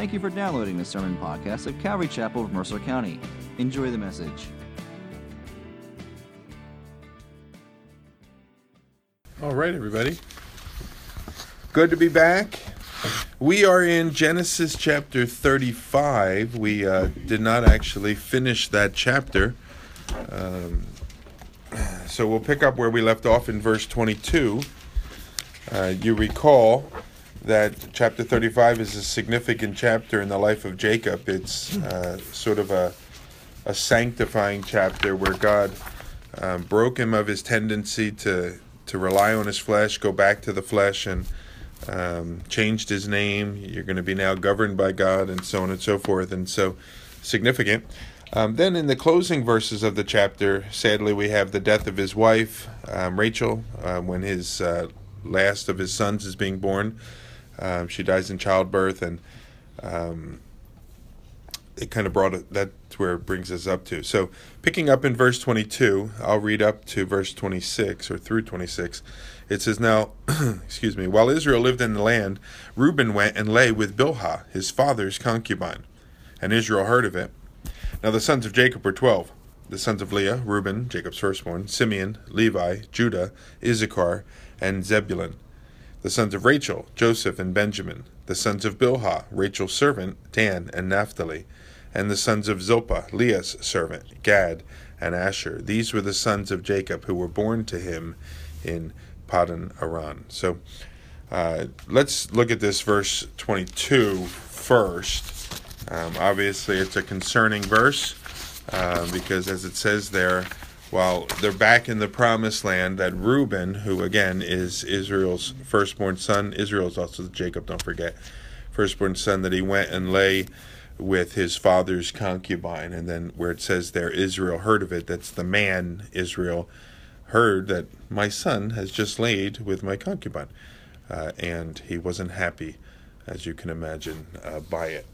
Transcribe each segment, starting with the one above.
Thank you for downloading the sermon podcast of Calvary Chapel of Mercer County. Enjoy the message. All right, everybody. Good to be back. We are in Genesis chapter 35. We uh, did not actually finish that chapter. Um, so we'll pick up where we left off in verse 22. Uh, you recall that chapter 35 is a significant chapter in the life of Jacob. It's uh, sort of a, a sanctifying chapter where God um, broke him of his tendency to, to rely on his flesh, go back to the flesh, and um, changed his name. You're going to be now governed by God, and so on and so forth. And so significant. Um, then in the closing verses of the chapter, sadly, we have the death of his wife, um, Rachel, uh, when his uh, last of his sons is being born. Um, she dies in childbirth, and um, it kind of brought it, that's where it brings us up to. So, picking up in verse 22, I'll read up to verse 26 or through 26. It says, Now, excuse me, while Israel lived in the land, Reuben went and lay with Bilhah, his father's concubine, and Israel heard of it. Now, the sons of Jacob were 12. The sons of Leah, Reuben, Jacob's firstborn, Simeon, Levi, Judah, Issachar, and Zebulun. The sons of Rachel, Joseph and Benjamin. The sons of Bilhah, Rachel's servant, Dan and Naphtali. And the sons of Zilpah, Leah's servant, Gad and Asher. These were the sons of Jacob who were born to him in Padan Aram. So uh, let's look at this verse 22 first. Um, obviously, it's a concerning verse uh, because, as it says there, while they're back in the promised land, that Reuben, who again is Israel's firstborn son, Israel's also Jacob, don't forget, firstborn son, that he went and lay with his father's concubine. And then where it says there, Israel heard of it, that's the man, Israel, heard that my son has just laid with my concubine. Uh, and he wasn't happy, as you can imagine, uh, by it.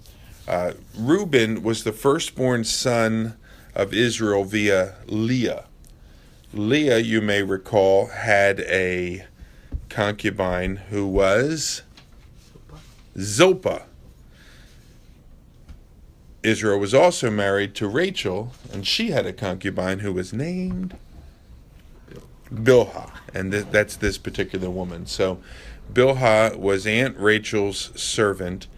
Uh, Reuben was the firstborn son of Israel via Leah. Leah, you may recall, had a concubine who was Zilpah. Israel was also married to Rachel, and she had a concubine who was named Bilhah, and th- that's this particular woman. So, Bilhah was Aunt Rachel's servant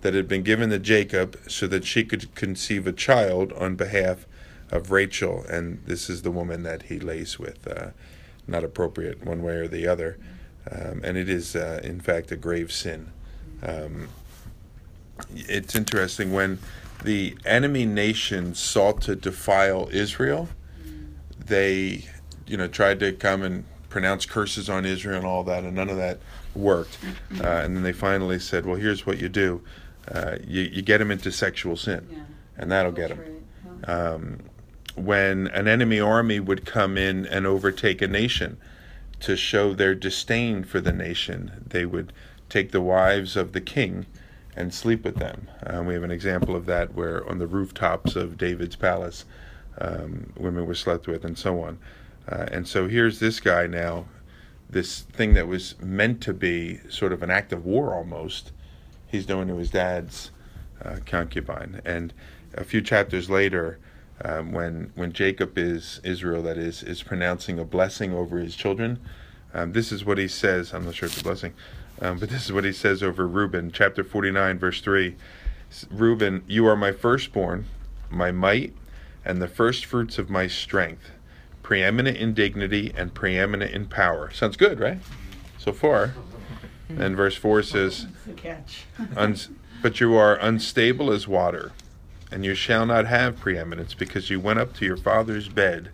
that had been given to Jacob so that she could conceive a child on behalf of Rachel, and this is the woman that he lays with. Uh, not appropriate one way or the other, um, and it is, uh, in fact, a grave sin. Um, it's interesting when the enemy nation sought to defile Israel, they, you know, tried to come and pronounce curses on Israel and all that, and none of that worked. Uh, and then they finally said, "Well, here's what you do: uh, you, you get them into sexual sin, Yeah. and that'll get them." right. Um, when an enemy army would come in and overtake a nation to show their disdain for the nation, they would take the wives of the king and sleep with them. Uh, we have an example of that where on the rooftops of David's palace, um, women were slept with, and so on. Uh, and so here's this guy now, this thing that was meant to be sort of an act of war almost, he's doing to his dad's uh, concubine. And a few chapters later, um, when when Jacob is Israel, that is, is pronouncing a blessing over his children. Um, this is what he says. I'm not sure it's a blessing, um, but this is what he says over Reuben, chapter 49, verse 3. Reuben, you are my firstborn, my might, and the first fruits of my strength, preeminent in dignity and preeminent in power. Sounds good, right? So far. And verse 4 says, the catch. Uns- but you are unstable as water, and you shall not have preeminence, because you went up to your father's bed,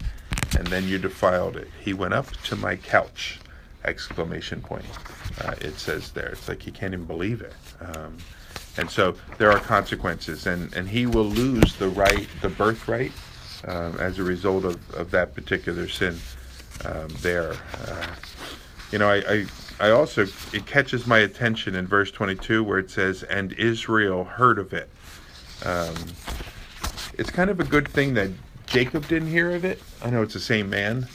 and then you defiled it. He went up to my couch! Exclamation point. Uh, it says there. It's like he can't even believe it. Um, and so there are consequences, and, and he will lose the right, the birthright, um, as a result of, of that particular sin um, there. Uh, you know, I, I, I also, it catches my attention in verse 22 where it says, and Israel heard of it. Um, it's kind of a good thing that Jacob didn't hear of it. I know it's the same man,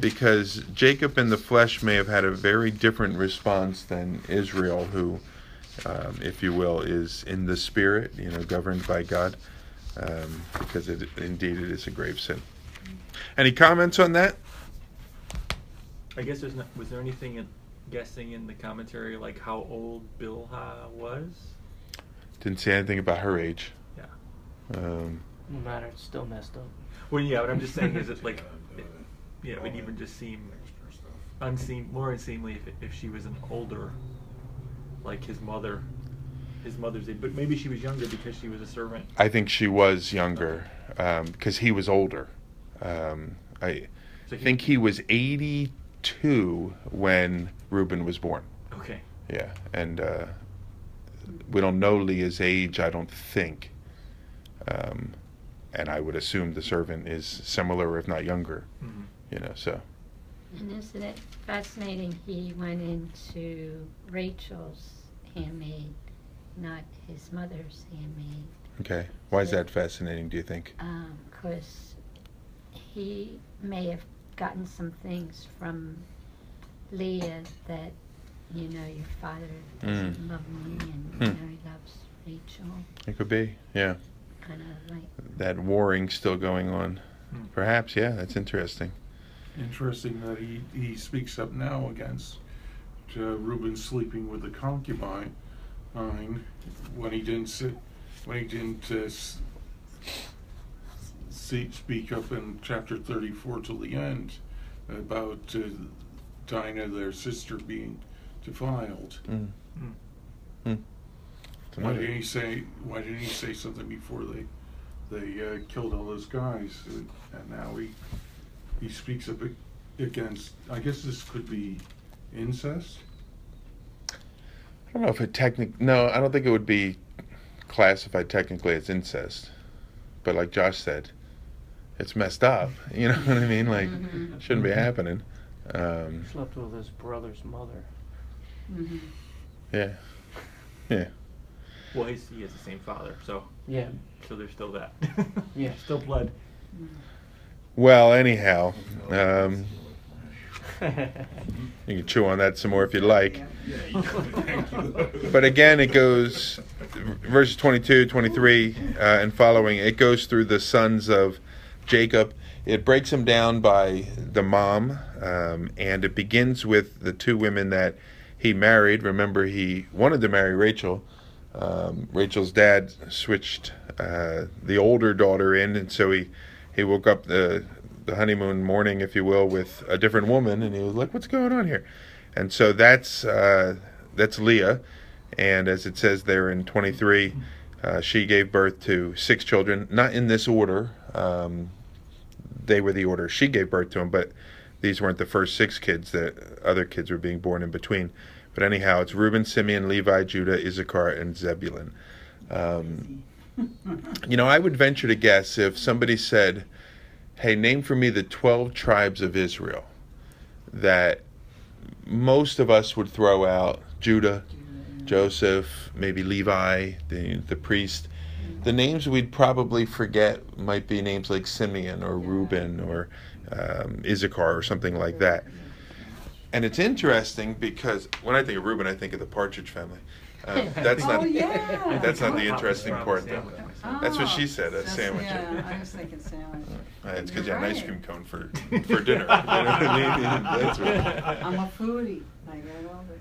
because Jacob in the flesh may have had a very different response than Israel, who um, if you will, is in the spirit, you know, governed by God, um, because it, indeed it is a grave sin. Any comments on that? I guess there's not, was there anything in, guessing in the commentary like how old Bilhah was? Didn't say anything about her age. Yeah. Um, No matter, it's still messed up. Well, yeah, what I'm just saying, is it like, yeah, it would even just seem unseem more unseemly if if she was an older, like his mother, his mother's age, but maybe she was younger because she was a servant. I think she was younger because he was older. Um, I So he- think he was 82 when Reuben was born. Okay. Yeah, and uh, we don't know Leah's age. I don't think, um, and I would assume the servant is similar, if not younger. Mhm. You know, so And isn't it fascinating, he went into Rachel's handmaid, not his mother's handmaid. okay. Why is that fascinating? Do you think? Because he may have gotten some things from Leah that, you know, your father doesn't Mm. love me and, Hmm. you know, he loves Rachel, It could be. Yeah, kind of like, that warring still going on. Hmm. Perhaps. Yeah, that's interesting. Interesting that he, he speaks up now against uh, Reuben sleeping with the concubine um, when he didn't sit, when he didn't uh, s- see, speak up in chapter 34 till the end about uh, Dinah, their sister, being defiled. Mm. Mm. Why didn't he say? Why didn't he say something before they they uh, killed all those guys? And now he he speaks up against. I guess this could be incest. I don't know if it technic. No, I don't think it would be classified technically as incest. But like Josh said, it's messed up. You know what I mean? Like, Mhm. shouldn't be happening. Um, Slept with his brother's mother. Mhm. yeah, yeah. Well, he's, he has the same father, so Yeah. so there's still that. Yeah. Still blood. Well, anyhow, um, you can chew on that some more if you'd like. But again, it goes verses 22, 23, uh, and following. It goes through the sons of Jacob. It breaks them down by the mom, um, and it begins with the two women that he married. Remember, he wanted to marry Rachel. Um, Rachel's dad switched uh, the older daughter in, and so he he woke up the the honeymoon morning, if you will, with a different woman, and he was like, "What's going on here?" And so that's uh, that's Leah, and as it says there in 23, uh, she gave birth to six children, not in this order. Um, they were the order she gave birth to them, but these weren't the first six kids. That other kids were being born in between. But anyhow, it's Reuben, Simeon, Levi, Judah, Issachar, and Zebulun. Um, you know, I would venture to guess if somebody said, "Hey, name for me the twelve tribes of Israel," that most of us would throw out Judah, Joseph, maybe Levi, the the priest. The names we'd probably forget might be names like Simeon or Reuben or um, Issachar or something like that. And it's interesting because when I think of Reuben, I think of the Partridge Family. Um, that's Oh, not. yeah. That's not the interesting part, though. myself. That's what she Oh, said, a sandwich. Yeah, I was thinking sandwich. Uh, it's because you had an ice cream cone for for dinner. You know what I mean? I'm a foodie.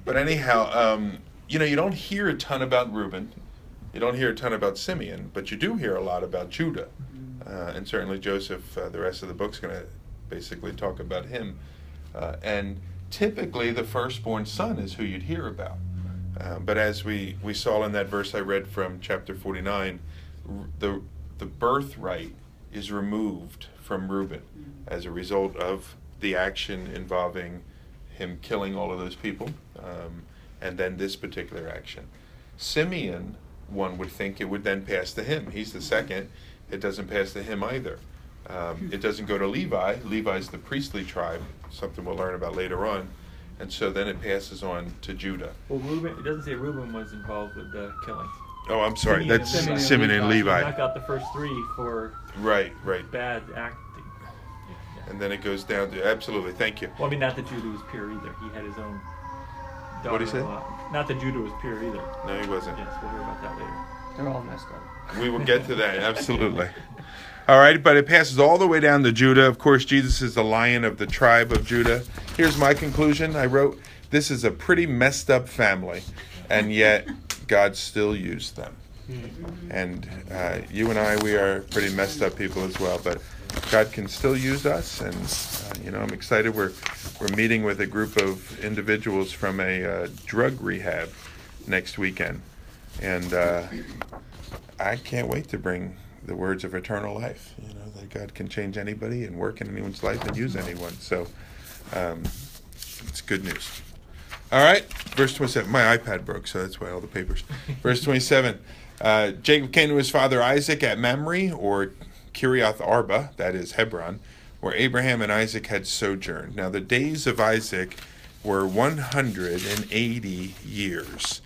But anyhow, um, you know, you don't hear a ton about Reuben. You don't hear a ton about Simeon, but you do hear a lot about Judah. Uh, and certainly Joseph, uh, the rest of the book's going to basically talk about him. Uh, and typically the firstborn son is who you'd hear about. Uh, but as we, we saw in that verse I read from chapter 49, r- the, the birthright is removed from Reuben as a result of the action involving him killing all of those people, um, and then this particular action. Simeon, one would think it would then pass to him. He's the second. It doesn't pass to him either. Um, it doesn't go to Levi. Levi's the priestly tribe, something we'll learn about later on. And so then it passes on to Judah. Well, Reuben. It doesn't say Reuben was involved with the killing. Oh, I'm sorry. Simeon That's and Simeon and Levi. Knock out the first three for Right, right. bad acting. And then it goes down to absolutely. Thank you. Well, I mean, not that Judah was pure either. He had his own. What'd he say? daughter-in-law. not that Judah was pure either. No, he wasn't. Yes, we'll hear about that later. They're all messed up. We will get to that, absolutely. All right, but it passes all the way down to Judah. Of course, Jesus is the lion of the tribe of Judah. Here's my conclusion I wrote this is a pretty messed up family, and yet God still used them. And uh, you and I, we are pretty messed up people as well, but God can still use us. And, uh, you know, I'm excited. We're, we're meeting with a group of individuals from a uh, drug rehab next weekend. And uh, I can't wait to bring the words of eternal life. You know that God can change anybody and work in anyone's life and use anyone. So um, it's good news. All right, verse twenty-seven. My iPad broke, so that's why all the papers. Verse twenty-seven. Uh, Jacob came to his father Isaac at Mamre or Kiriath Arba, that is Hebron, where Abraham and Isaac had sojourned. Now the days of Isaac were one hundred and eighty years.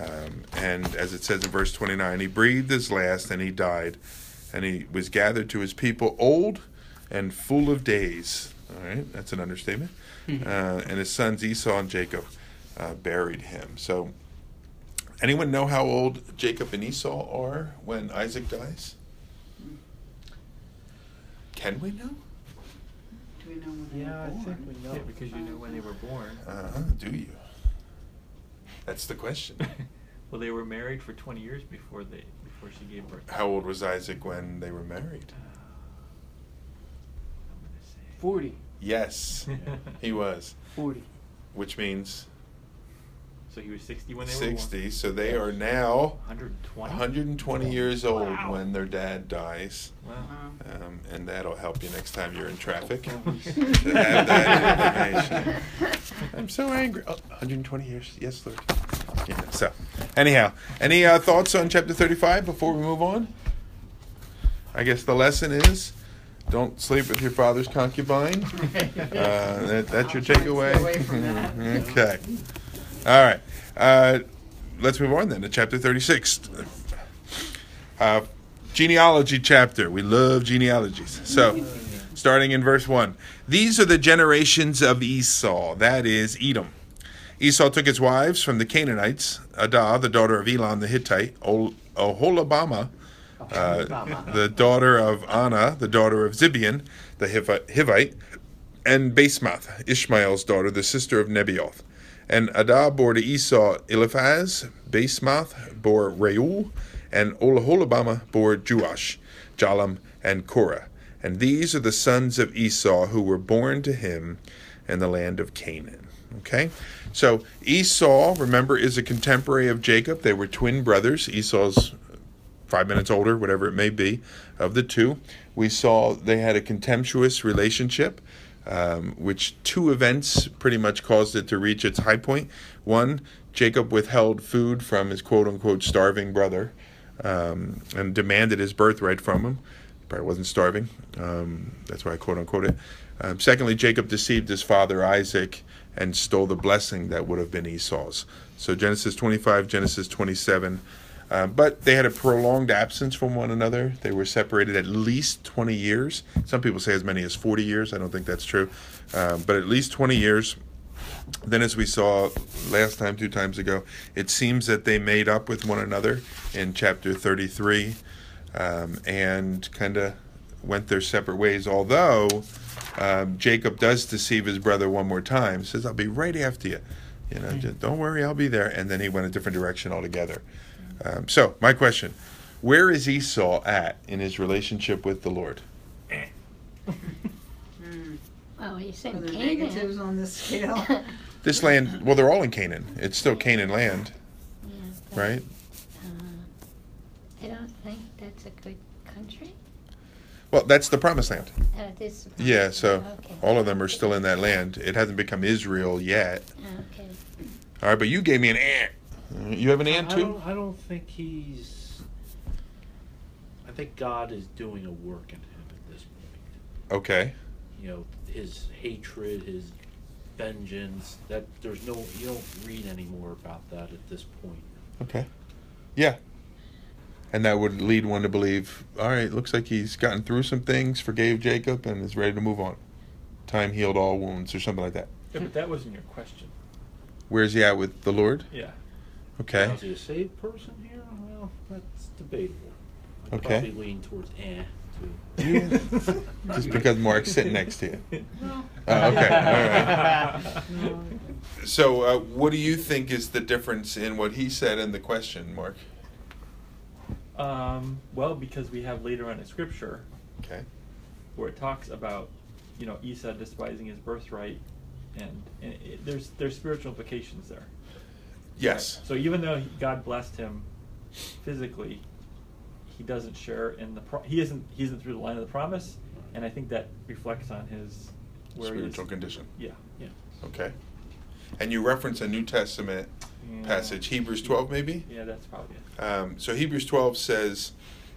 Um, and as it says in verse 29, he breathed his last and he died. And he was gathered to his people old and full of days. All right, that's an understatement. Uh, and his sons Esau and Jacob uh, buried him. So, anyone know how old Jacob and Esau are when Isaac dies? Can we know? Do we know when they Yeah, I think we know. Yeah, because you know when they were born. Uh-huh, do you? That's the question. well, they were married for 20 years before they before she gave birth. How old was Isaac when they were married? Uh, I'm gonna say. 40. Yes, he was. 40. Which means So he was 60 when they were 60. So they are now 120. 120 years old Wow. when their dad dies. Wow. Um, and that'll help you next time you're in traffic to have that information. I'm so angry. Oh, 120 years. Yes, Lord. Yeah, so, anyhow, any uh, thoughts on chapter 35 before we move on? I guess the lesson is don't sleep with your father's concubine. Uh, that, that's your I'll try and stay takeaway. away from that. okay. All right. Uh, let's move on then to chapter 36. Uh, genealogy chapter. We love genealogies. So, starting in verse 1. These are the generations of Esau, that is, Edom. Esau took his wives from the Canaanites Adah, the daughter of Elon the Hittite, Ol- Oholabama, uh, the daughter of Anna, the daughter of Zibeon, the Hivite, and Basemath, Ishmael's daughter, the sister of Nebaioth. And Adah bore to Esau Eliphaz, Basemath bore Reuel, and Olaholabama bore Jeush, Jalam, and Korah. And these are the sons of Esau who were born to him in the land of Canaan. Okay? So Esau, remember, is a contemporary of Jacob. They were twin brothers. Esau's five minutes older, whatever it may be, of the two. We saw they had a contemptuous relationship, um, which two events pretty much caused it to reach its high point. One, Jacob withheld food from his quote unquote starving brother um, and demanded his birthright from him. Probably wasn't starving. Um, that's why I quote unquote it. Um, secondly, Jacob deceived his father Isaac and stole the blessing that would have been Esau's. So Genesis 25, Genesis 27. Uh, but they had a prolonged absence from one another. They were separated at least 20 years. Some people say as many as 40 years. I don't think that's true. Uh, but at least 20 years. Then, as we saw last time, two times ago, it seems that they made up with one another in chapter 33 um, and kind of went their separate ways. Although um, Jacob does deceive his brother one more time, says, I'll be right after you. You know, just don't worry, I'll be there. And then he went a different direction altogether. Um, so, my question where is Esau at in his relationship with the Lord? Oh, he's Are in there Canaan. negatives on this scale? This land, well, they're all in Canaan. It's still Canaan land, Yeah, but, right? uh, I don't think that's a good country. Well, that's the promised land. Uh, this. Yeah, so Okay. all of them are still in that land. It hasn't become Israel yet. Okay. All right, but you gave me an ant. You have an ant I too? don't, I don't think he's. I think God is doing a work in him at this point. Okay. You know, his hatred, his vengeance. That there's no. You don't read any more about that at this point. Okay. Yeah. And that would lead one to believe, all right, looks like he's gotten through some things, forgave Jacob, and is ready to move on. Time healed all wounds, or something like that. Yeah, but that wasn't your question. Where's he at with the Lord? Yeah. Okay. Now, Is he a saved person here? Well, that's debatable. I'd Okay. probably lean towards eh, too. Yeah. Just because Mark's sitting next to you. Oh, okay. All right. So, uh, what do you think is the difference in what he said and the question, Mark? Um, well, because we have later on in Scripture Okay. where it talks about, you know, Esau despising his birthright, and, and it, there's there's spiritual implications there. Yes. So even though he- God blessed him physically, he doesn't share in the pro- he isn't he isn't through the line of the promise, and I think that reflects on his where he is. Spiritual condition. Yeah. Yeah. Okay. And you reference a New Testament Yeah. passage, Hebrews 12, maybe? Yeah, that's probably it. Um, so Hebrews 12 says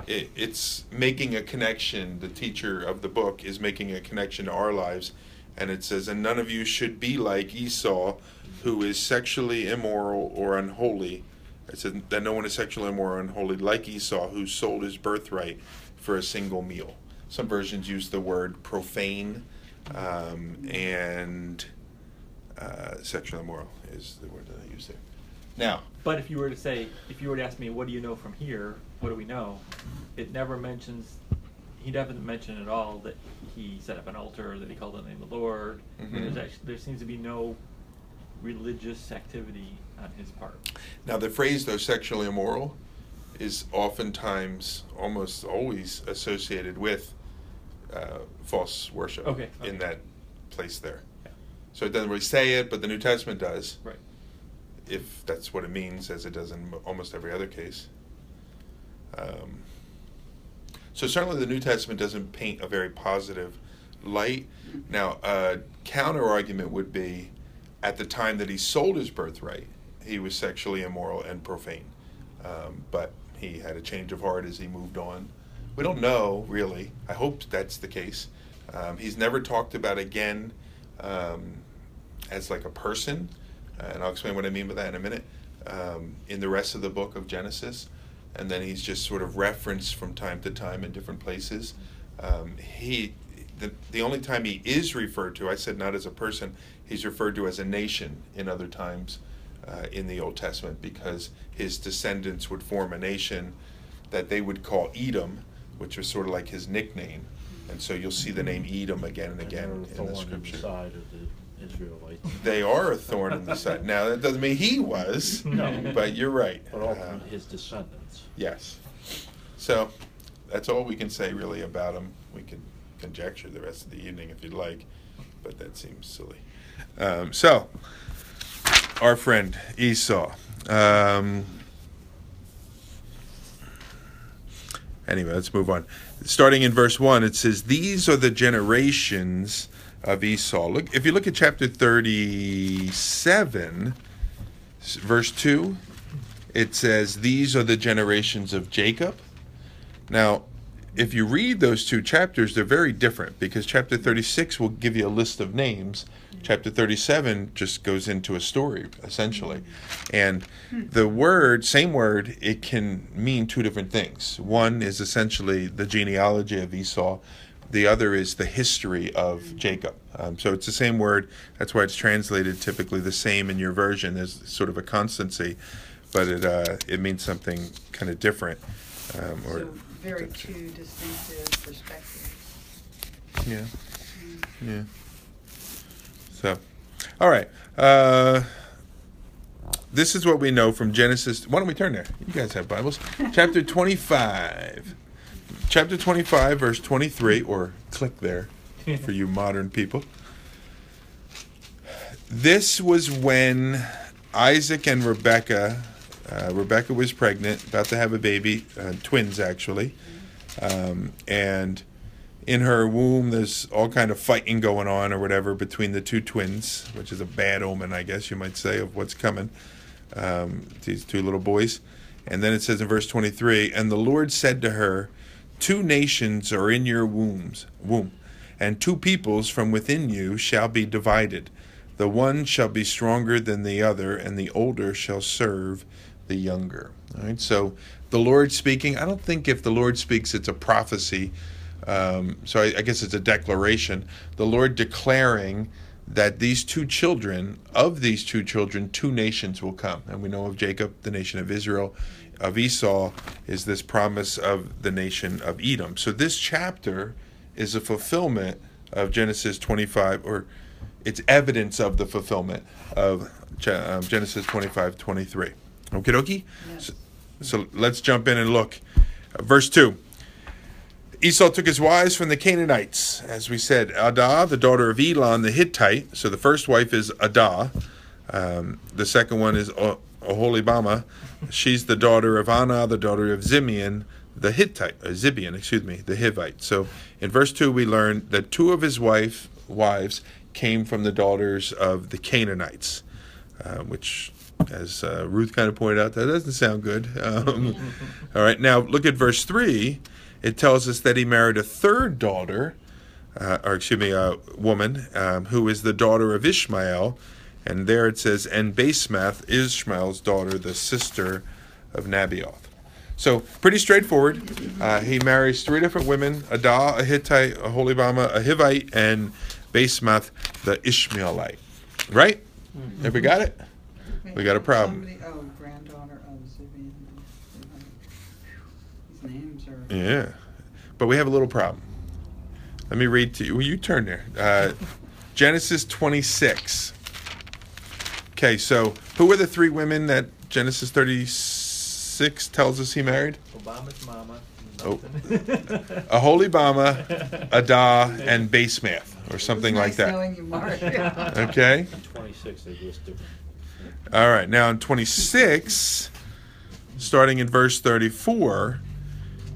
it, it's making a connection. The teacher of the book is making a connection to our lives. And it says, And none of you should be like Esau, who is sexually immoral or unholy. It says that no one is sexually immoral or unholy like Esau, who sold his birthright for a single meal. Some versions use the word profane, um, and uh, sexually immoral is the word that I use there. Now, But if you were to say, if you were to ask me, what do you know from here? What do we know? It never mentions. He doesn't mention at all that he set up an altar, that he called on the name of the Lord. Mhm. There's actually there seems to be no religious activity on his part. Now, the phrase, though, sexually immoral, is oftentimes, almost always associated with uh, false worship Okay, in that place there. Yeah. So it doesn't really say it, but the New Testament does, Right. if that's what it means, as it does in almost every other case. Um, so certainly the New Testament doesn't paint a very positive light. Now, a counter argument would be at the time that he sold his birthright, he was sexually immoral and profane. Um, but he had a change of heart as he moved on. We don't know, really. I hope that's the case. Um, he's never talked about again um, as like a person, uh, and I'll explain what I mean by that in a minute, um, in the rest of the book of Genesis. And then he's just sort of referenced from time to time in different places. Um, he, the, the only time he is referred to, I said not as a person, he's referred to as a nation in other times uh, in the Old Testament because his descendants would form a nation that they would call Edom, which was sort of like his nickname. And so you'll see the name Edom again and again in the thorn in the scripture. side of the Israelites. They are a thorn in the side. Now that doesn't mean he was, No. but you're right. But Uh, his descendants. yes. So that's all we can say really about him. We can conjecture the rest of the evening if you'd like, but that seems silly. Um, so our friend Esau. Um, anyway, let's move on. Starting in verse 1, it says, These are the generations of Esau. Look, if you look at chapter 37, s- verse 2, it says, These are the generations of Jacob. Now, if you read those two chapters, they're very different because chapter 36 will give you a list of names. Chapter 37 just goes into a story, essentially. And the word, same word, it can mean two different things. One is essentially the genealogy of Esau, the other is the history of Jacob. Um, so it's the same word. That's why it's translated typically the same in your version. There's sort of a constancy, but it, uh, it means something kind of different. Um, or So very two distinctive perspectives. yeah. Yeah. So, all right. Uh, this is what we know from Genesis. Why don't we turn there? You guys have Bibles. Chapter 25. Chapter 25, verse 23, or click there for you modern people. This was when Isaac and Rebecca, uh, Rebecca was pregnant, about to have a baby, uh, twins actually. Um, and in her womb there's all kind of fighting going on or whatever between the two twins which is a bad omen i guess you might say of what's coming um, these two little boys and then it says in verse 23 and the lord said to her two nations are in your wombs womb and two peoples from within you shall be divided the one shall be stronger than the other and the older shall serve the younger all right so the lord speaking i don't think if the lord speaks it's a prophecy um, so I, I guess it's a declaration. The Lord declaring that these two children, of these two children, two nations will come. And we know of Jacob, the nation of Israel, of Esau is this promise of the nation of Edom. So this chapter is a fulfillment of Genesis 25, or it's evidence of the fulfillment of um, Genesis 25, 23. Okie dokie? So, so let's jump in and look. Uh, verse 2. Esau took his wives from the Canaanites, as we said, Adah, the daughter of Elon the Hittite. So the first wife is Adah. Um, the second one is oh- Oholibama. She's the daughter of Anna, the daughter of Zimeon, the Hittite, uh, Zibeon, excuse me, the Hivite. So in verse 2, we learn that two of his wife, wives came from the daughters of the Canaanites, uh, which, as uh, Ruth kind of pointed out, that doesn't sound good. Um, all right, now look at verse 3. It tells us that he married a third daughter, uh, or excuse me, a woman, um, who is the daughter of Ishmael. And there it says, and Basemath, Ishmael's daughter, the sister of Nabioth. So pretty straightforward. Uh, he marries three different women: Adah, a Hittite, a Holibama, a Hivite, and Basemath, the Ishmaelite. Right? Everybody got it? We got a problem. Somebody, oh, granddaughter of Zibeon. These names are. Yeah, but we have a little problem. Let me read to you. Well, you turn there. Uh, Genesis 26. Okay, so who were the three women that Genesis 36 tells us he married? Obama's mama. Oh. nothing. A Holibama, Adah, and Basemath, or something It was like nice that. knowing you, Mark. Okay. In twenty-six, they list different. All right. Now in 26, starting in verse 34,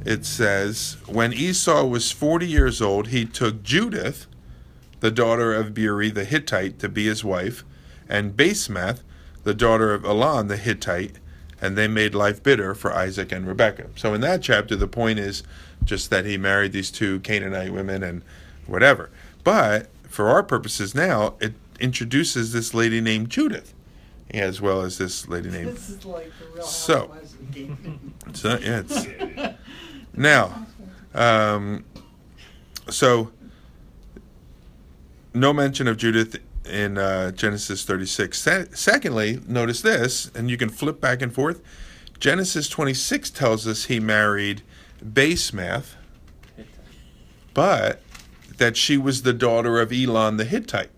it says, When Esau was 40 years old, he took Judith, the daughter of Beeri the Hittite, to be his wife, and Basemath, the daughter of Elon the Hittite, and they made life bitter for Isaac and Rebekah. So in that chapter, the point is just that he married these two Canaanite women and whatever. But for our purposes now, it introduces this lady named Judith, as well as this lady named. This is like the real So- So yeah, it's now. Um, so no mention of Judith in uh, Genesis 36. Se- secondly, notice this, and you can flip back and forth. Genesis 26 tells us he married Basemath, but that she was the daughter of Elon the Hittite.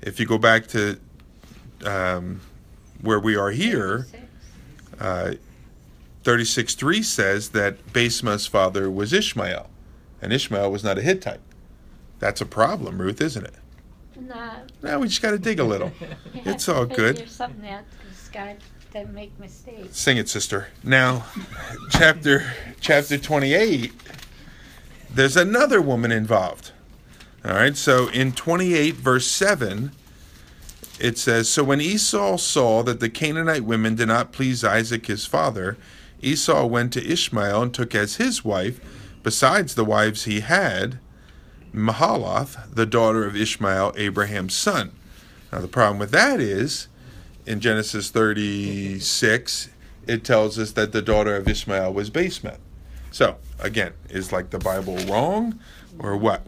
If you go back to um, where we are here, uh, 36.3 says that Basema's father was Ishmael, and Ishmael was not a Hittite. That's a problem, Ruth, isn't it? No. Now we just got to dig a little. It's all good. Something out because God doesn't make mistakes. Sing it, sister. Now, chapter chapter 28, there's another woman involved. All right, so in 28, verse 7, it says So when Esau saw that the Canaanite women did not please Isaac his father, Esau went to Ishmael and took as his wife, besides the wives he had, Mahalath, the daughter of Ishmael, Abraham's son. Now, the problem with that is, in Genesis 36, it tells us that the daughter of Ishmael was Basemath. So, again, is like the Bible wrong or what?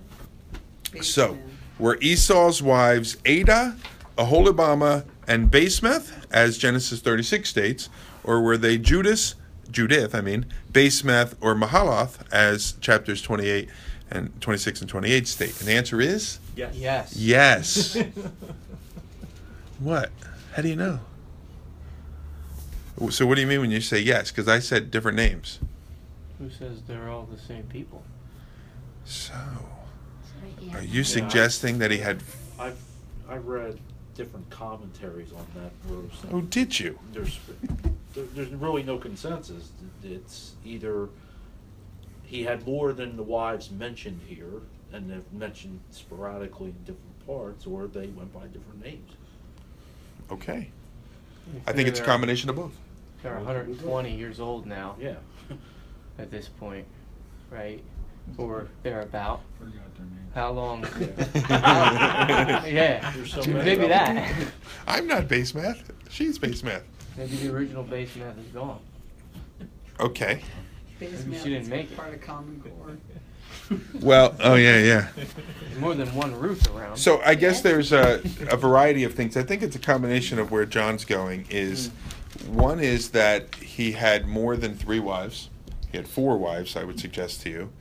So, were Esau's wives Ada, Aholibama, and Basemath, as Genesis 36 states, or were they Judas, Judith, I mean, Basemath, or Mahalath, as chapters 28 and 26 and 28 state? And the answer is yes. Yes. yes. what? How do you know? So, what do you mean when you say yes? Because I said different names. Who says they're all the same people? So, So, yeah. are you I- suggesting that he had? I've, I've read different commentaries on that verse. Oh, did you? There's, there, there's really no consensus. It's either he had more than the wives mentioned here, and they've mentioned sporadically in different parts, or they went by different names. Okay. I think it's a combination of both. They're 120 years old now Yeah. at this point, right? Or thereabout. Forgot their name. How long? Yeah. yeah, There's so many maybe of them. that. I'm not base math. She's base math. Maybe the original base math is gone. Okay. Base Maybe math she didn't is make it. Part of Common Core. Well, oh yeah, yeah. more than one Ruth around. So I guess there's a, a variety of things. I think it's a combination of where John's going. Is hmm. one is that he had more than three wives. He had four wives. I would suggest to you,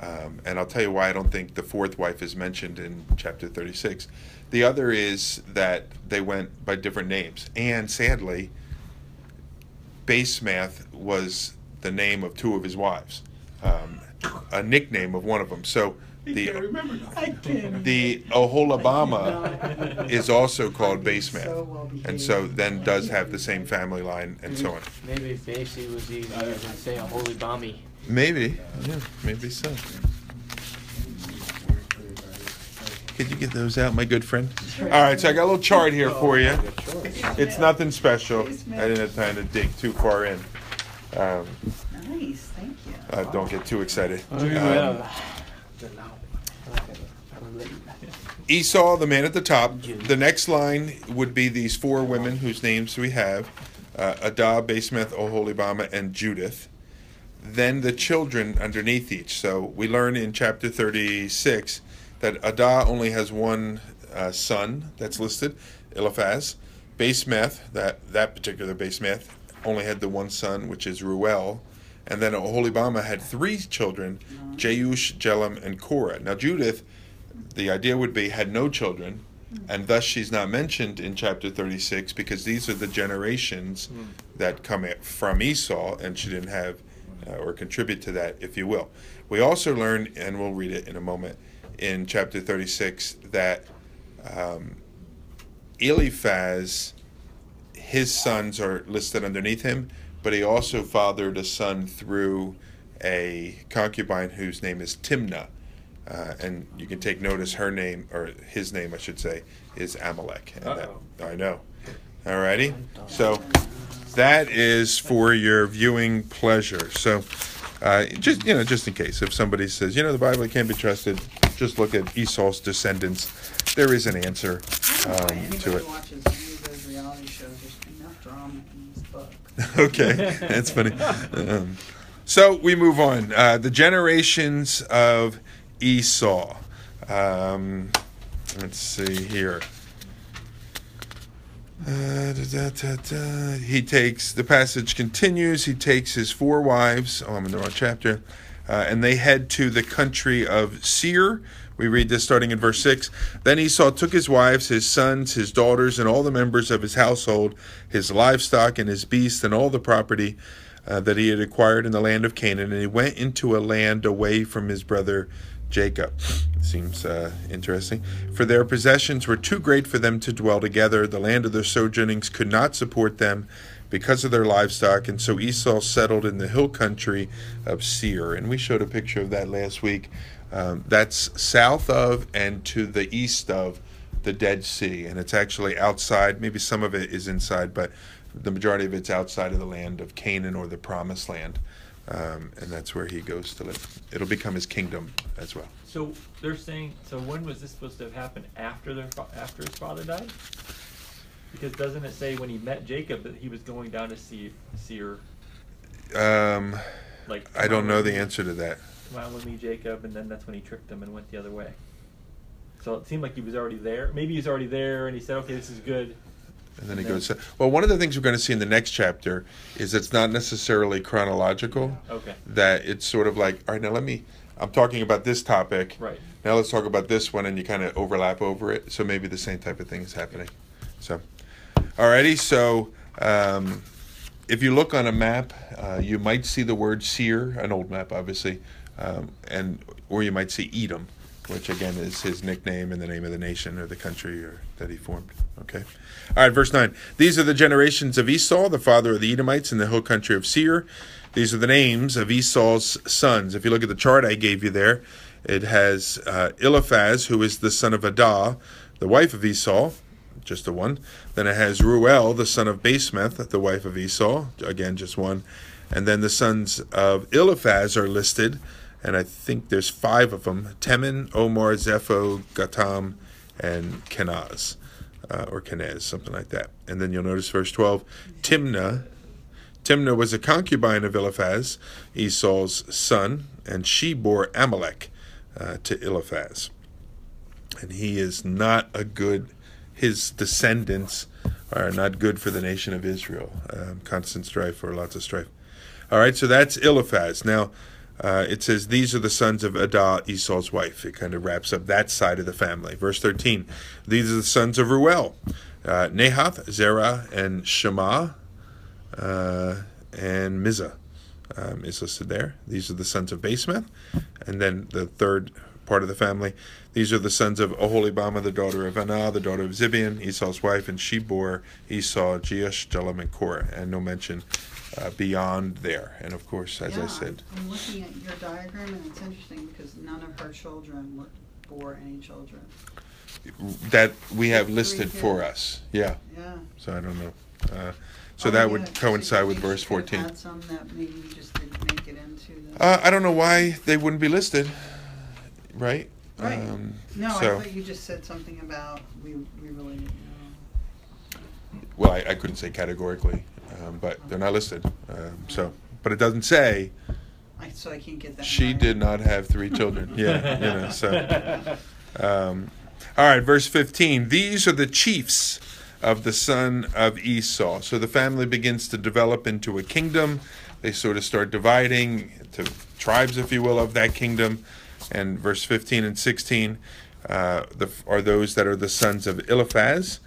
um, and I'll tell you why I don't think the fourth wife is mentioned in chapter 36. The other is that they went by different names, and sadly, Basemath was the name of two of his wives, um, a nickname of one of them. So the. I can't. the Oholabama is also called Basemath, So well and so then does have the same family line and so on. Maybe Basie was easier than say a holy bomby. Maybe, yeah, maybe so. Could you get those out, my good friend? All right, so I got a little chart here for you. It's nothing special. I didn't have time to dig too far in. Um, Nice, thank you. uh, don't get too excited. Oh, Um. Esau, the man at the top. The next line would be these four women whose names we have uh, Adah, Basemeth, Oholibama, and Judith. Then the children underneath each. So we learn in chapter 36 that Adah only has one uh, son that's listed, Eliphaz. Basemeth, that, that particular Basemeth, only had the one son, which is Ruel. And then Oholibama had three children, Jeush, Jelam, and Korah. Now Judith the idea would be had no children and thus she's not mentioned in chapter 36 because these are the generations that come from esau and she didn't have uh, or contribute to that if you will we also learn and we'll read it in a moment in chapter 36 that um, eliphaz his sons are listed underneath him but he also fathered a son through a concubine whose name is timnah uh, and you can take notice her name or his name I should say is Amalek. And that, I know. Alrighty. So that is for your viewing pleasure. So uh, just you know, just in case if somebody says you know the Bible can't be trusted, just look at Esau's descendants. There is an answer I don't know why um, to it. watches any of those reality shows, there's enough drama in this book. okay, that's funny. Um, so we move on. Uh, the generations of Esau. Um, let's see here. Uh, da, da, da. He takes the passage continues. He takes his four wives. Oh, I'm in the wrong chapter, uh, and they head to the country of Seir. We read this starting in verse six. Then Esau took his wives, his sons, his daughters, and all the members of his household, his livestock and his beasts, and all the property uh, that he had acquired in the land of Canaan, and he went into a land away from his brother Jacob. Seems uh, interesting. For their possessions were too great for them to dwell together. The land of their sojournings could not support them because of their livestock, and so Esau settled in the hill country of Seir. And we showed a picture of that last week. Um, that's south of and to the east of the Dead Sea, and it's actually outside. Maybe some of it is inside, but the majority of it's outside of the land of Canaan or the Promised Land, um, and that's where he goes to live. It'll become his kingdom as well. So they're saying. So when was this supposed to have happened? After their fa- after his father died? Because doesn't it say when he met Jacob that he was going down to see Seir? Um, Like I don't know the answer to that. Come on with me, Jacob, and then that's when he tricked them and went the other way. So it seemed like he was already there. Maybe he was already there, and he said, "Okay, this is good." And then he goes. Well, one of the things we're going to see in the next chapter is it's not necessarily chronological. Okay. That it's sort of like, all right, now let me. I'm talking about this topic. Right. Now let's talk about this one, and you kind of overlap over it. So maybe the same type of thing is happening. So, alrighty. So, um, if you look on a map, uh, you might see the word Seir, an old map, obviously, um, and or you might see Edom, which again is his nickname and the name of the nation or the country or that he formed. Okay. All right, verse nine. These are the generations of Esau, the father of the Edomites in the hill country of Seir. These are the names of Esau's sons. If you look at the chart I gave you there, it has uh, Eliphaz, who is the son of Adah, the wife of Esau, just the one. Then it has Ruel, the son of Basemeth, the wife of Esau, again just one. And then the sons of Eliphaz are listed, and I think there's five of them: Teman, Omar, Zepho, Gatam, and Kenaz, uh, or Kenaz, something like that. And then you'll notice verse 12: Timnah. Timnah was a concubine of Eliphaz, Esau's son, and she bore Amalek uh, to Eliphaz. and he is not a good. His descendants are not good for the nation of Israel. Um, constant strife or lots of strife. All right, so that's Eliphaz. Now, uh, it says, These are the sons of Adah, Esau's wife. It kind of wraps up that side of the family. Verse 13, These are the sons of Ruel, uh, Nahath, Zerah, and Shema, uh, and Mizah um, is listed there. These are the sons of Basemath. And then the third part of the family, these are the sons of Oholibama, the daughter of Anah, the daughter of Zibeon, Esau's wife, and she bore Esau, Jeush, Jelam, and Korah. And no mention uh, beyond there. And of course, as Yeah, I said, I'm looking at your diagram and it's interesting because none of her children were, bore any children. that we have Three listed for kids. us. Yeah. Yeah. So I don't know. Uh, so Oh, that yeah, would 'cause coincide with think verse could've 14. Had some that maybe just didn't make it into the. Uh, I don't know why they wouldn't be listed, right? Right. Um, no, so, I thought you just said something about we we really didn't know. well, I, I couldn't say categorically, um, but they're not listed. Um, so, but it doesn't say I, so I can't get that. she my- did not have three children. Yeah, you know. So, um, all right, verse 15. These are the chiefs of the son of Esau. So the family begins to develop into a kingdom. They sort of start dividing to tribes, if you will, of that kingdom. And verse 15 and 16 uh, the, are those that are the sons of Eliphaz.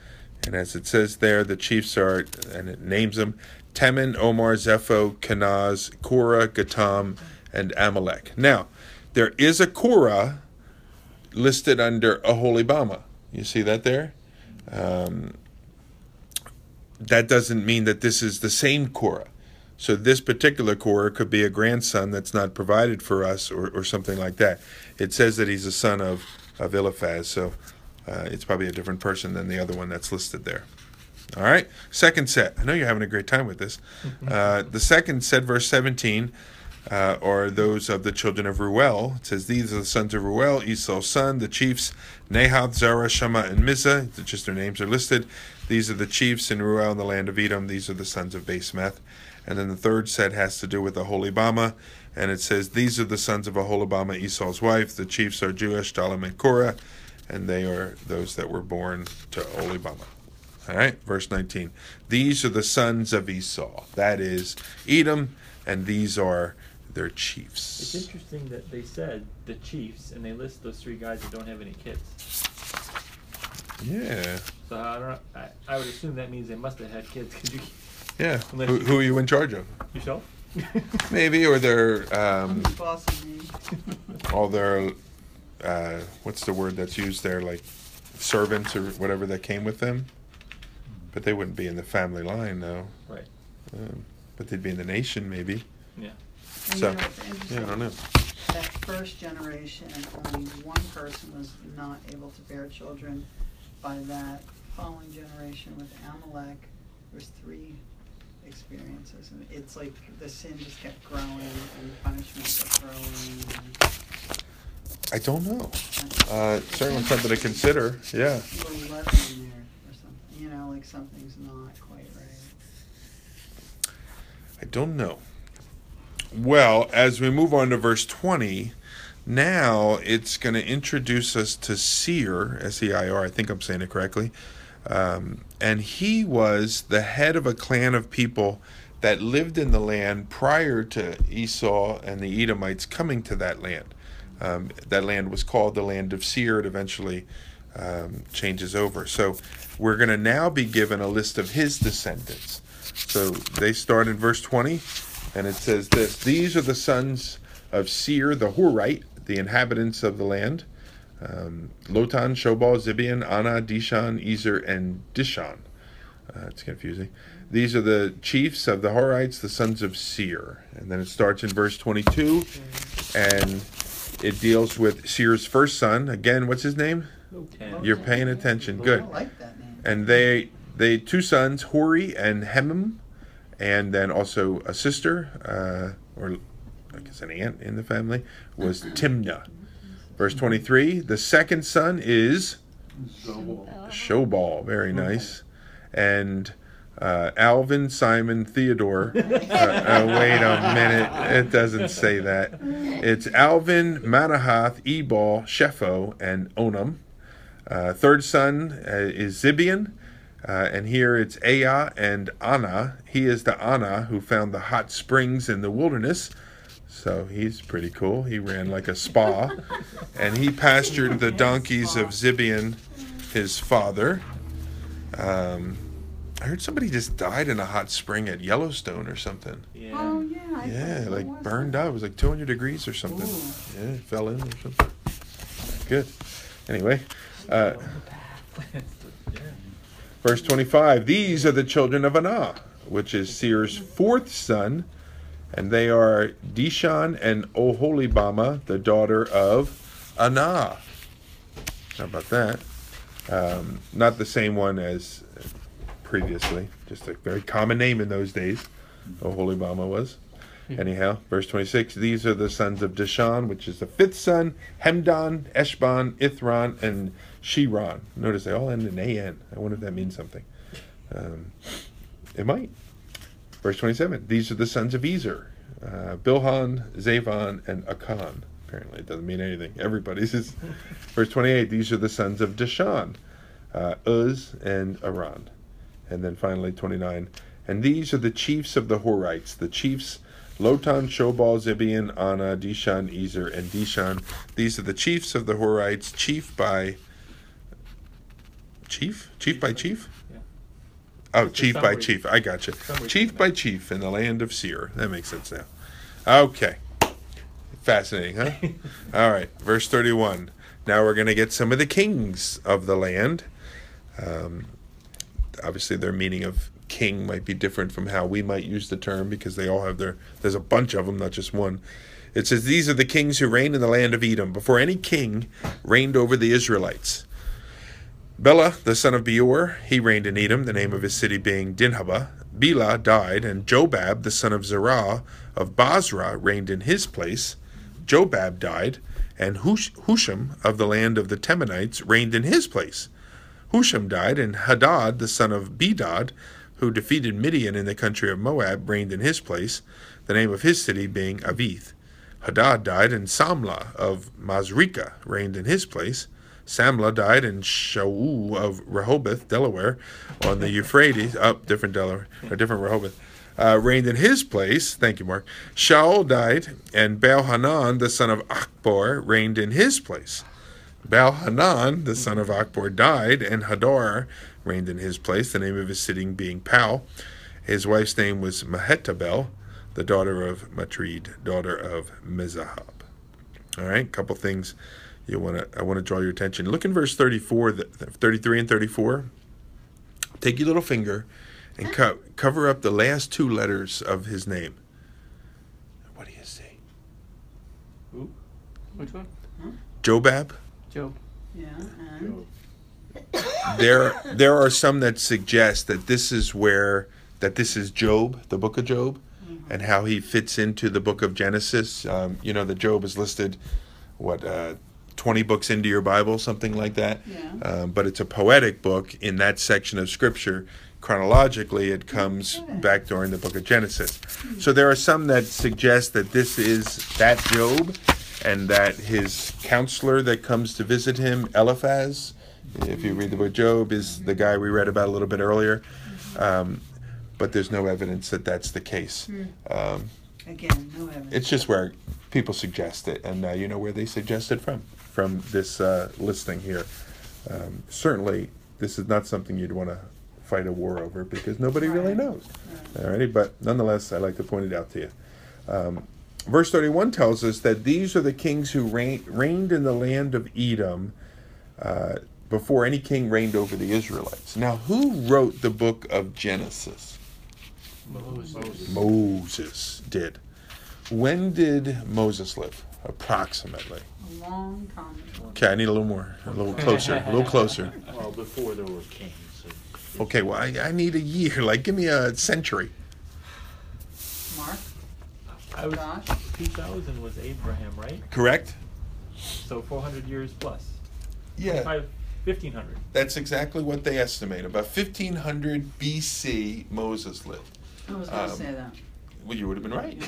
And as it says there, the chiefs are, and it names them Teman, Omar, Zepho, Kenaz, Korah, Gatam, and Amalek. Now, there is a Korah listed under Aholibama. You see that there? Um, that doesn't mean that this is the same Korah. So this particular Korah could be a grandson that's not provided for us or, or something like that. It says that he's a son of, of Eliphaz, so uh, it's probably a different person than the other one that's listed there. All right, second set. I know you're having a great time with this. Uh, the second set, verse 17, uh, are those of the children of Ruel. It says, These are the sons of Ruel, Esau's son, the chiefs, Nahath, Zerah, Shema, and Mizah. Just their names are listed. These are the chiefs in Ruel in the land of Edom. These are the sons of Basemath. And then the third set has to do with Aholibama. And it says, These are the sons of Aholibama, Esau's wife. The chiefs are Jeush, Jalam, and Korah. And they are those that were born to Aholibama. All right, verse 19. These are the sons of Esau. That is Edom, and these are their chiefs. It's interesting that they said the Chiefs, and they list those three guys that don't have any kids. Yeah, So I don't. I, I would assume that means they must have had kids. Could you yeah. Who, you- who are you in charge of? yourself? Maybe, or their um, Who's all their uh, what's the word that's used there, like servants or whatever that came with them. But they wouldn't be in the family line, though. Right. Um, but they'd be in the nation, maybe. Yeah. And So, you know, it's. Yeah, I don't know. That first generation, only one person was not able to bear children. By that following generation with Amalek, there's three experiences, and it's like the sin just kept growing and the punishment kept growing. I don't know. Uh, certainly something to consider. Yeah. Little leaven in there or something, you know, like something's not quite right. I don't know. Well, as we move on to verse 20, now it's going to introduce us to Seir, S E I R, I think I'm saying it correctly. Um, and he was the head of a clan of people that lived in the land prior to Esau and the Edomites coming to that land. Um, that land was called the land of Seir. It eventually um, changes over. So we're going to now be given a list of his descendants. So they start in verse 20, and it says this These are the sons of Seir the Horite, the inhabitants of the land um, Lotan, Shobal, Zibeon, Anah, Dishan, Ezer, and Dishon. Uh, it's confusing. These are the chiefs of the Horites, the sons of Seir. And then it starts in verse 22, and it deals with Seir's first son. Again, what's his name? Ten. You're paying attention. Good. I like that name. And they they two sons, Hori and Hemam, and then also a sister, uh, or I guess an aunt in the family, was Timna. Verse 23, the second son is Double. Shobal. Very nice. And uh, Alvin, Simon, Theodore. uh, uh, wait a minute. It doesn't say that. It's Alvin, Manahath, Ebal, Shepho, and Onam. Uh, third son uh, is Zibeon. Uh, and here it's Aiah and Anah. He is the Anah who found the hot springs in the wilderness. So he's pretty cool. He ran like a spa. and he pastured the donkeys of Zibeon, his father. Um, I heard somebody just died in a hot spring at Yellowstone or something. Yeah. Oh, yeah. I Yeah, like was burned that? up. It was like 200 degrees or something. Ooh. Yeah, it fell in or something. Good. Anyway, uh, verse 25 These are the children of Anah, which is Seir's fourth son, and they are Dishan and Oholibama, the daughter of Anah. How about that? Um, not the same one as previously, just a very common name in those days. Oholibama was. Anyhow, verse 26 These are the sons of Dishan, which is the fifth son, Hemdan, Eshban, Ithran, and Shiran. Notice they all end in AN. I wonder if that means something. Um, it might. Verse 27 These are the sons of Ezer, uh, Bilhan, Zavan, and Akan. Apparently, it doesn't mean anything. Everybody's is. Verse 28 These are the sons of Dishan, uh, Uz, and Aran. And then finally, 29 And these are the chiefs of the Horites, the chiefs. Lotan, Shobal, Zibeon, Anah, Dishan, Ezer, and Dishan. These are the chiefs of the Horites, chief by chief, chief by chief. Yeah. Oh, chief by chief. I got you. Chief by chief in the land of Seir. That makes sense now. Okay. Fascinating, huh? All right. Verse 31. Now we're going to get some of the kings of the land. Um, obviously, their meaning of king might be different from how we might use the term because they all have their, there's a bunch of them, not just one. It says, These are the kings who reigned in the land of Edom before any king reigned over the Israelites. Bela, the son of Beor, he reigned in Edom, the name of his city being Dinhabah. Bela died, and Jobab, the son of Zerah of Basra, reigned in his place. Jobab died, and Hush- Husham of the land of the Temanites reigned in his place. Husham died, and Hadad, the son of Bedad, who defeated Midian in the country of Moab, reigned in his place, the name of his city being Avith. Hadad died, and Samla of Masrekah reigned in his place. Samla died, and Shaul of Rehoboth, Delaware, on the Euphrates, up different Delaware, or different Rehoboth, uh, reigned in his place. Thank you, Mark. Shaul died, and Baal Hanan, the son of Achbor, reigned in his place. Baal Hanan, the son of Achbor, died, and Hador reigned in his place, the name of his sitting being Pal. His wife's name was Mehetabel, the daughter of Matred, daughter of Mezahab. All right, couple things you want to I want to draw your attention. Look in verse 34, th- 33 and 34. Take your little finger and co- cover up the last two letters of his name. What do you see? Which one? Jobab? Joe. Yeah, and there there are some that suggest that this is where that this is Job, the book of Job, and how he fits into the book of Genesis. Um, you know, that Job is listed, what, uh, 20 books into your Bible, something like that. Yeah. Um, but it's a poetic book in that section of Scripture. Chronologically, it comes back during the book of Genesis. So there are some that suggest that this is that Job and that his counselor that comes to visit him, Eliphaz, if you read the book of Job, is the guy we read about a little bit earlier. Um, but there's no evidence that that's the case. Um, again, no evidence. it's just where people suggest it, and uh, you know where they suggest it from, from this uh, listing here. Um, certainly, this is not something you'd want to fight a war over because nobody really Right. knows. Alrighty, but nonetheless, I like to point it out to you. Um, verse 31 tells us that these are the kings who reign, reigned in the land of Edom uh, before any king reigned over the Israelites. Now, who wrote the book of Genesis? Moses. Moses did. When did Moses live? Approximately. A long time. Okay, I need a little more, a little closer, a little closer. Well, before there were kings. and- Okay, well, I, I need a year. Like, give me a century. Mark, I was Josh, 2000 was Abraham, right? Correct? So 400 years plus. Yeah, 1500. that's exactly what they estimate. About 1500 BC, Moses lived. I was gonna Um, say that. Well, you would have been right.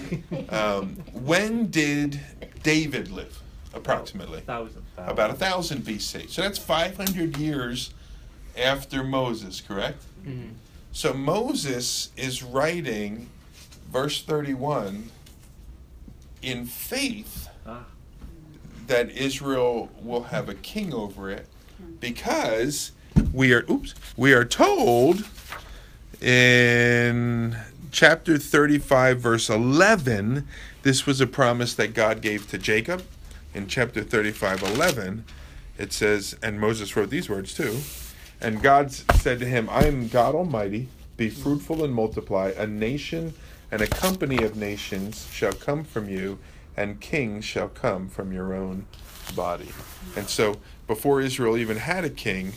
Um, when did David live? approximately? Thousand. About a thousand BC. So that's 500 years after Moses, correct? Mhm. So Moses is writing verse 31 in faith Ah, that Israel will have a king over it because we are oops we are told in chapter 35 verse 11 this was a promise that God gave to Jacob. In chapter 35 11 it says and Moses wrote these words too and God said to him I am God almighty be fruitful and multiply a nation and a company of nations shall come from you and kings shall come from your own body and so before Israel even had a king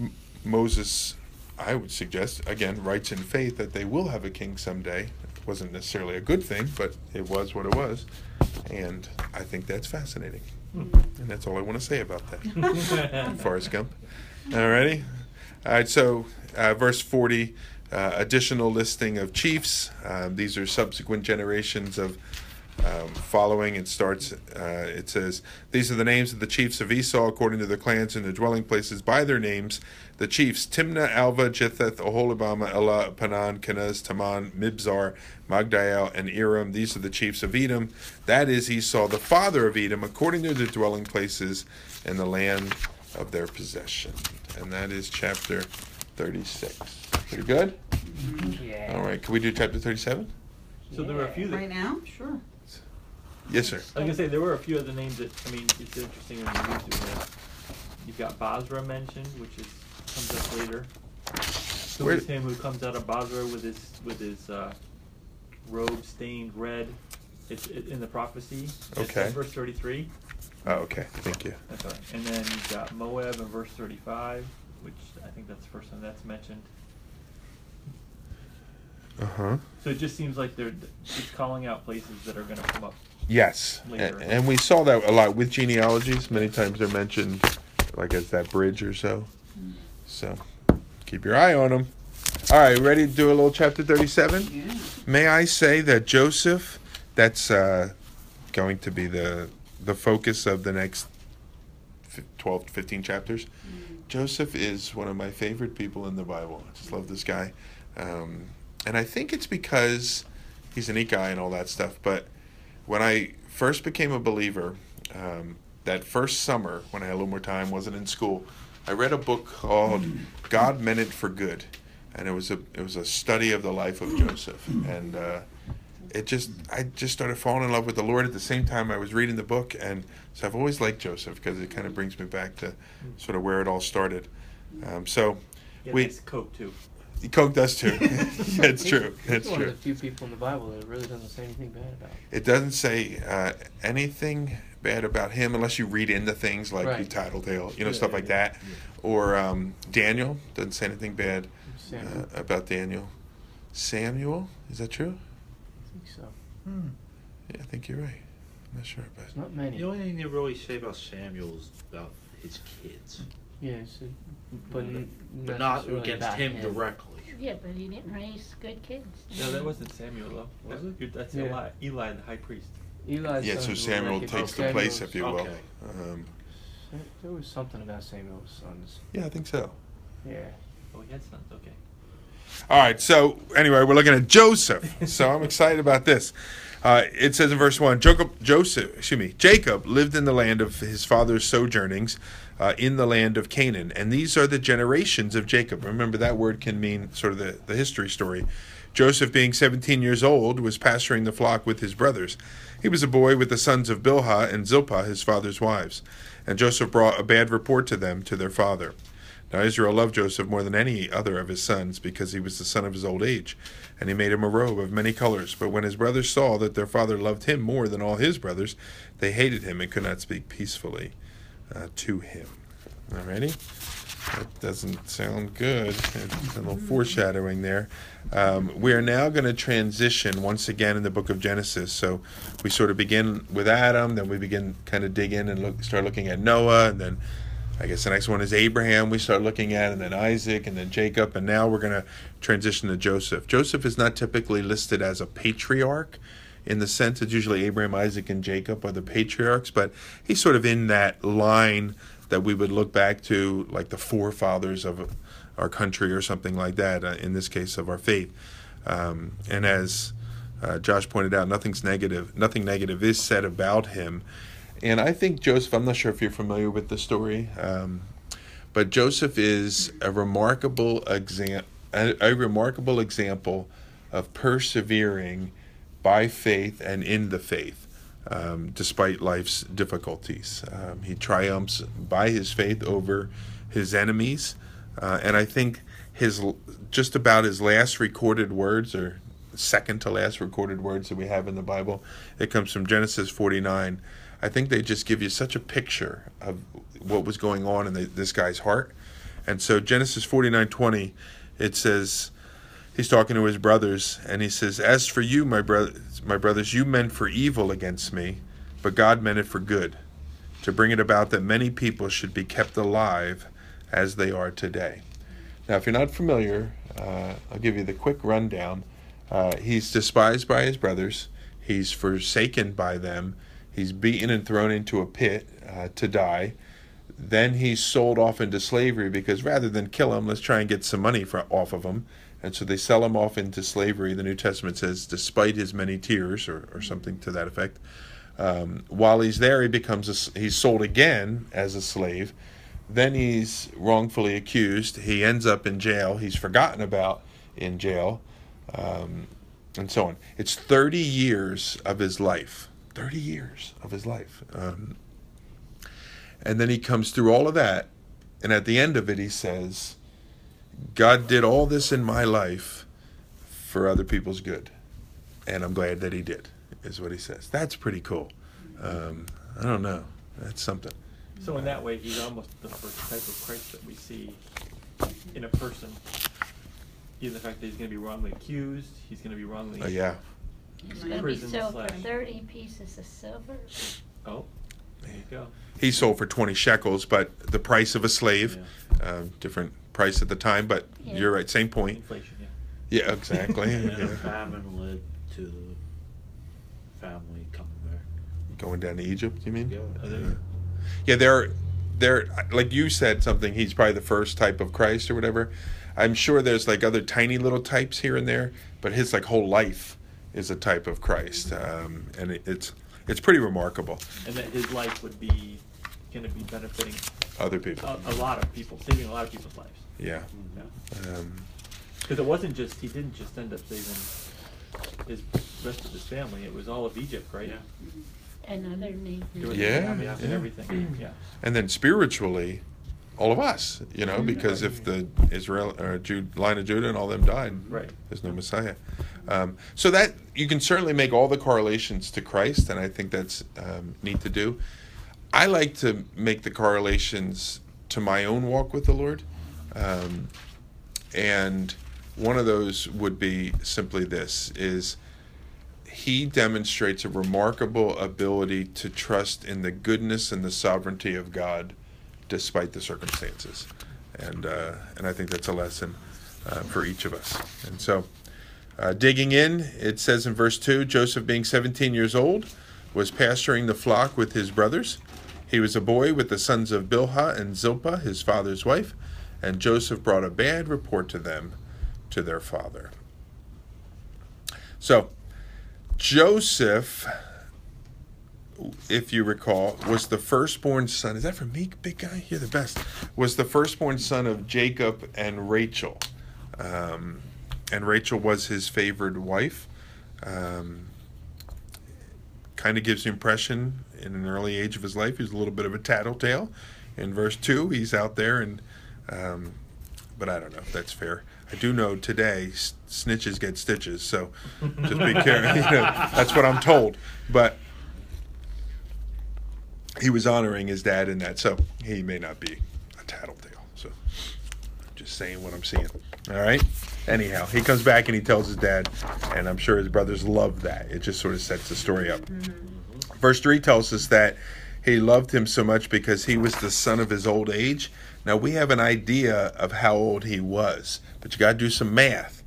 M- Moses I would suggest, again, writes in faith that they will have a king someday. It wasn't necessarily a good thing, but it was what it was. And I think that's fascinating. And that's all I want to say about that. Forrest Gump. Alrighty. All right, so uh, verse 40, uh, additional listing of chiefs. Um, these are subsequent generations of um, following. It starts, uh, it says, These are the names of the chiefs of Esau according to their clans and their dwelling places by their names. The chiefs Timnah, Alva, Jetheth, Oholibama, Elah, Panan, Kenaz, Teman, Mibzar, Magdiel, and Iram. These are the chiefs of Edom. That is Esau, the father of Edom, according to their dwelling places and the land of their possession. And that is chapter 36. Pretty good? Yeah. All right, can we do chapter 37? so there were a few that. Right now? Sure. Yes, sir. I was gonna say there were a few other names that I mean it's interesting when you read through this. You've got Basra mentioned, which is comes up later. So Where- it's him who comes out of Basra with his with his uh, robe stained red. It's it, in the prophecy. It's Okay. in verse thirty three. Oh, okay, thank you. That's all right. And then you've got Moab in verse thirty five, which I think that's the first time that's mentioned. Uh huh. So it just seems like they're just calling out places that are gonna come up. Yes, Later. and, and we saw that a lot with genealogies. Many times they're mentioned, like as that bridge or so. So keep your eye on them. All right, ready to do a little chapter thirty-seven? Yeah. May I say that Joseph, that's uh, going to be the the focus of the next fif- twelve to fifteen chapters. Joseph is one of my favorite people in the Bible. I just love this guy, um, and I think it's because he's a neat guy and all that stuff. But when I first became a believer, um, that first summer when I had a little more time, wasn't in school, I read a book called "God Meant It for Good," and it was a it was a study of the life of Joseph, and uh, it just I just started falling in love with the Lord at the same time I was reading the book, and so I've always liked Joseph because it kind of brings me back to sort of where it all started. Um, so Yeah, we nice coat too. Coke does too. yeah, it's true. It's one true. of the few people in the Bible that it really doesn't say anything bad about. It doesn't say uh, anything bad about him unless you read into things like Right. the Tattletale, you know, Yeah, stuff like that. Or um, Daniel doesn't say anything bad uh, about Daniel. Samuel, is that true? I think. Yeah, I think you're right. I'm not sure, but There's not many. The only thing they really say about Samuel is about his kids, Yeah, so, but, n- but not necessarily against about him directly. Yeah, but he didn't raise good kids. No, that wasn't Samuel though. Was it? you're- That's Yeah. Eli, Eli the high priest. Eli's yeah. So sons were Samuel wicked, takes but the place, if Samuel's- you will. Okay. Um, There was something about Samuel's sons. yeah, I think so. Yeah. Oh, he had sons. Okay. All right. So anyway, we're looking at Joseph. So I'm excited about this. Uh, it says in verse one, Jacob, Joseph, excuse me, Jacob lived in the land of his father's sojournings, uh, in the land of Canaan, and these are the generations of Jacob. Remember that word can mean sort of the, the history story. Joseph, being 17 years old, was pasturing the flock with his brothers. He was a boy with the sons of Bilhah and Zilpah, his father's wives. And Joseph brought a bad report to them to their father. Now Israel loved Joseph more than any other of his sons, because he was the son of his old age, and he made him a robe of many colors. But when his brothers saw that their father loved him more than all his brothers, they hated him and could not speak peacefully uh, to him. Alrighty? That doesn't sound good. It's a little foreshadowing there. Um, we are now going to transition once again in the book of Genesis. So we sort of begin with Adam, then we begin kind of dig in and look, start looking at Noah, and then I guess the next one is Abraham. We start looking at, and then Isaac, and then Jacob, and now we're going to transition to Joseph. Joseph is not typically listed as a patriarch in the sense it's usually Abraham, Isaac, and Jacob are the patriarchs, but he's sort of in that line that we would look back to, like the forefathers of our country or something like that, uh, in this case of our faith. Um, and as uh, Josh pointed out, nothing's negative. Nothing negative is said about him. And I think Joseph, I'm not sure if you're familiar with the story, um, but Joseph is a remarkable exam- a, a remarkable example of persevering by faith and in the faith, um, despite life's difficulties. Um, he triumphs by his faith over his enemies, uh, and I think his just about his last recorded words, or second to last recorded words that we have in the Bible, it comes from Genesis 49. I think they just give you such a picture of what was going on in the, this guy's heart. And so Genesis 49:20, it says he's talking to his brothers and he says, "As for you, my brothers, my brothers, you meant for evil against me, but God meant it for good, to bring it about that many people should be kept alive as they are today." Now, if you're not familiar, uh, I'll give you the quick rundown. Uh, he's despised by his brothers. He's forsaken by them. He's beaten and thrown into a pit uh, to die. Then he's sold off into slavery because rather than kill him, let's try and get some money for, off of him. And so they sell him off into slavery. The New Testament says, despite his many tears, or, or something to that effect. Um, while he's there, he becomes a, he's sold again as a slave. Then he's wrongfully accused. He ends up in jail. He's forgotten about in jail, um, and so on. It's 30 years of his life. 30 years of his life. Um, and then he comes through all of that, and at the end of it, he says, God did all this in my life for other people's good. And I'm glad that he did, is what he says. That's pretty cool. Um, I don't know. That's something. So in that way, he's almost the first type of Christ that we see in a person. Either the fact that he's going to be wrongly accused, he's going to be wrongly. Uh, yeah. He's gonna be Prison sold for slash- thirty pieces of silver. Oh, there you go. He sold for 20 shekels, but the price of a slave, um, different price at the time, but Yeah. you're right, same point. Inflation, yeah. Yeah, exactly. And then a Yeah. famine led to the family coming back. Going down to Egypt, you mean? Yeah. Oh, there- Yeah. Yeah, they're they're like you said something. He's probably the first type of Christ or whatever. I'm sure there's like other tiny little types here and there, but his like whole life is a type of Christ, um, and it, it's it's pretty remarkable. And that his life would be going to be benefiting Other people, a, a lot of people, saving a lot of people's lives. yeah. Yeah. Um, Because it wasn't just, he didn't just end up saving his rest of his family, it was all of Egypt, right? Yeah. And other nations. There was Yeah, and everything, yeah. and then spiritually, all of us, you know, because if the Israel or Jude, line of Judah and all them died, Right. there's no Messiah. Um, so that you can certainly make all the correlations to Christ, and I think that's um, neat to do. I like to make the correlations to my own walk with the Lord, um, and one of those would be simply this: is he demonstrates a remarkable ability to trust in the goodness and the sovereignty of God despite the circumstances. And, uh, and I think that's a lesson uh, for each of us. And so, uh, digging in, it says in verse 2 Joseph, being 17 years old, was pasturing the flock with his brothers. He was a boy with the sons of Bilhah and Zilpah, his father's wife, and Joseph brought a bad report to them to their father. So, Joseph, if you recall, was the firstborn son. Is that for me, big guy? You're the best. Was the firstborn son of Jacob and Rachel. Um, and Rachel was his favored wife. Um, kind of gives the impression in an early age of his life he's a little bit of a tattletale. In verse 2, he's out there and. Um, but I don't know if that's fair. I do know today snitches get stitches, so just be careful. You know, that's what I'm told. But he was honoring his dad in that, so he may not be a tattletale. So I'm just saying what I'm seeing. All right. Anyhow, he comes back and he tells his dad, and I'm sure his brothers love that. It just sort of sets the story up. Mm-hmm. Verse 3 tells us that he loved him so much because he was the son of his old age. Now we have an idea of how old he was, but you got to do some math.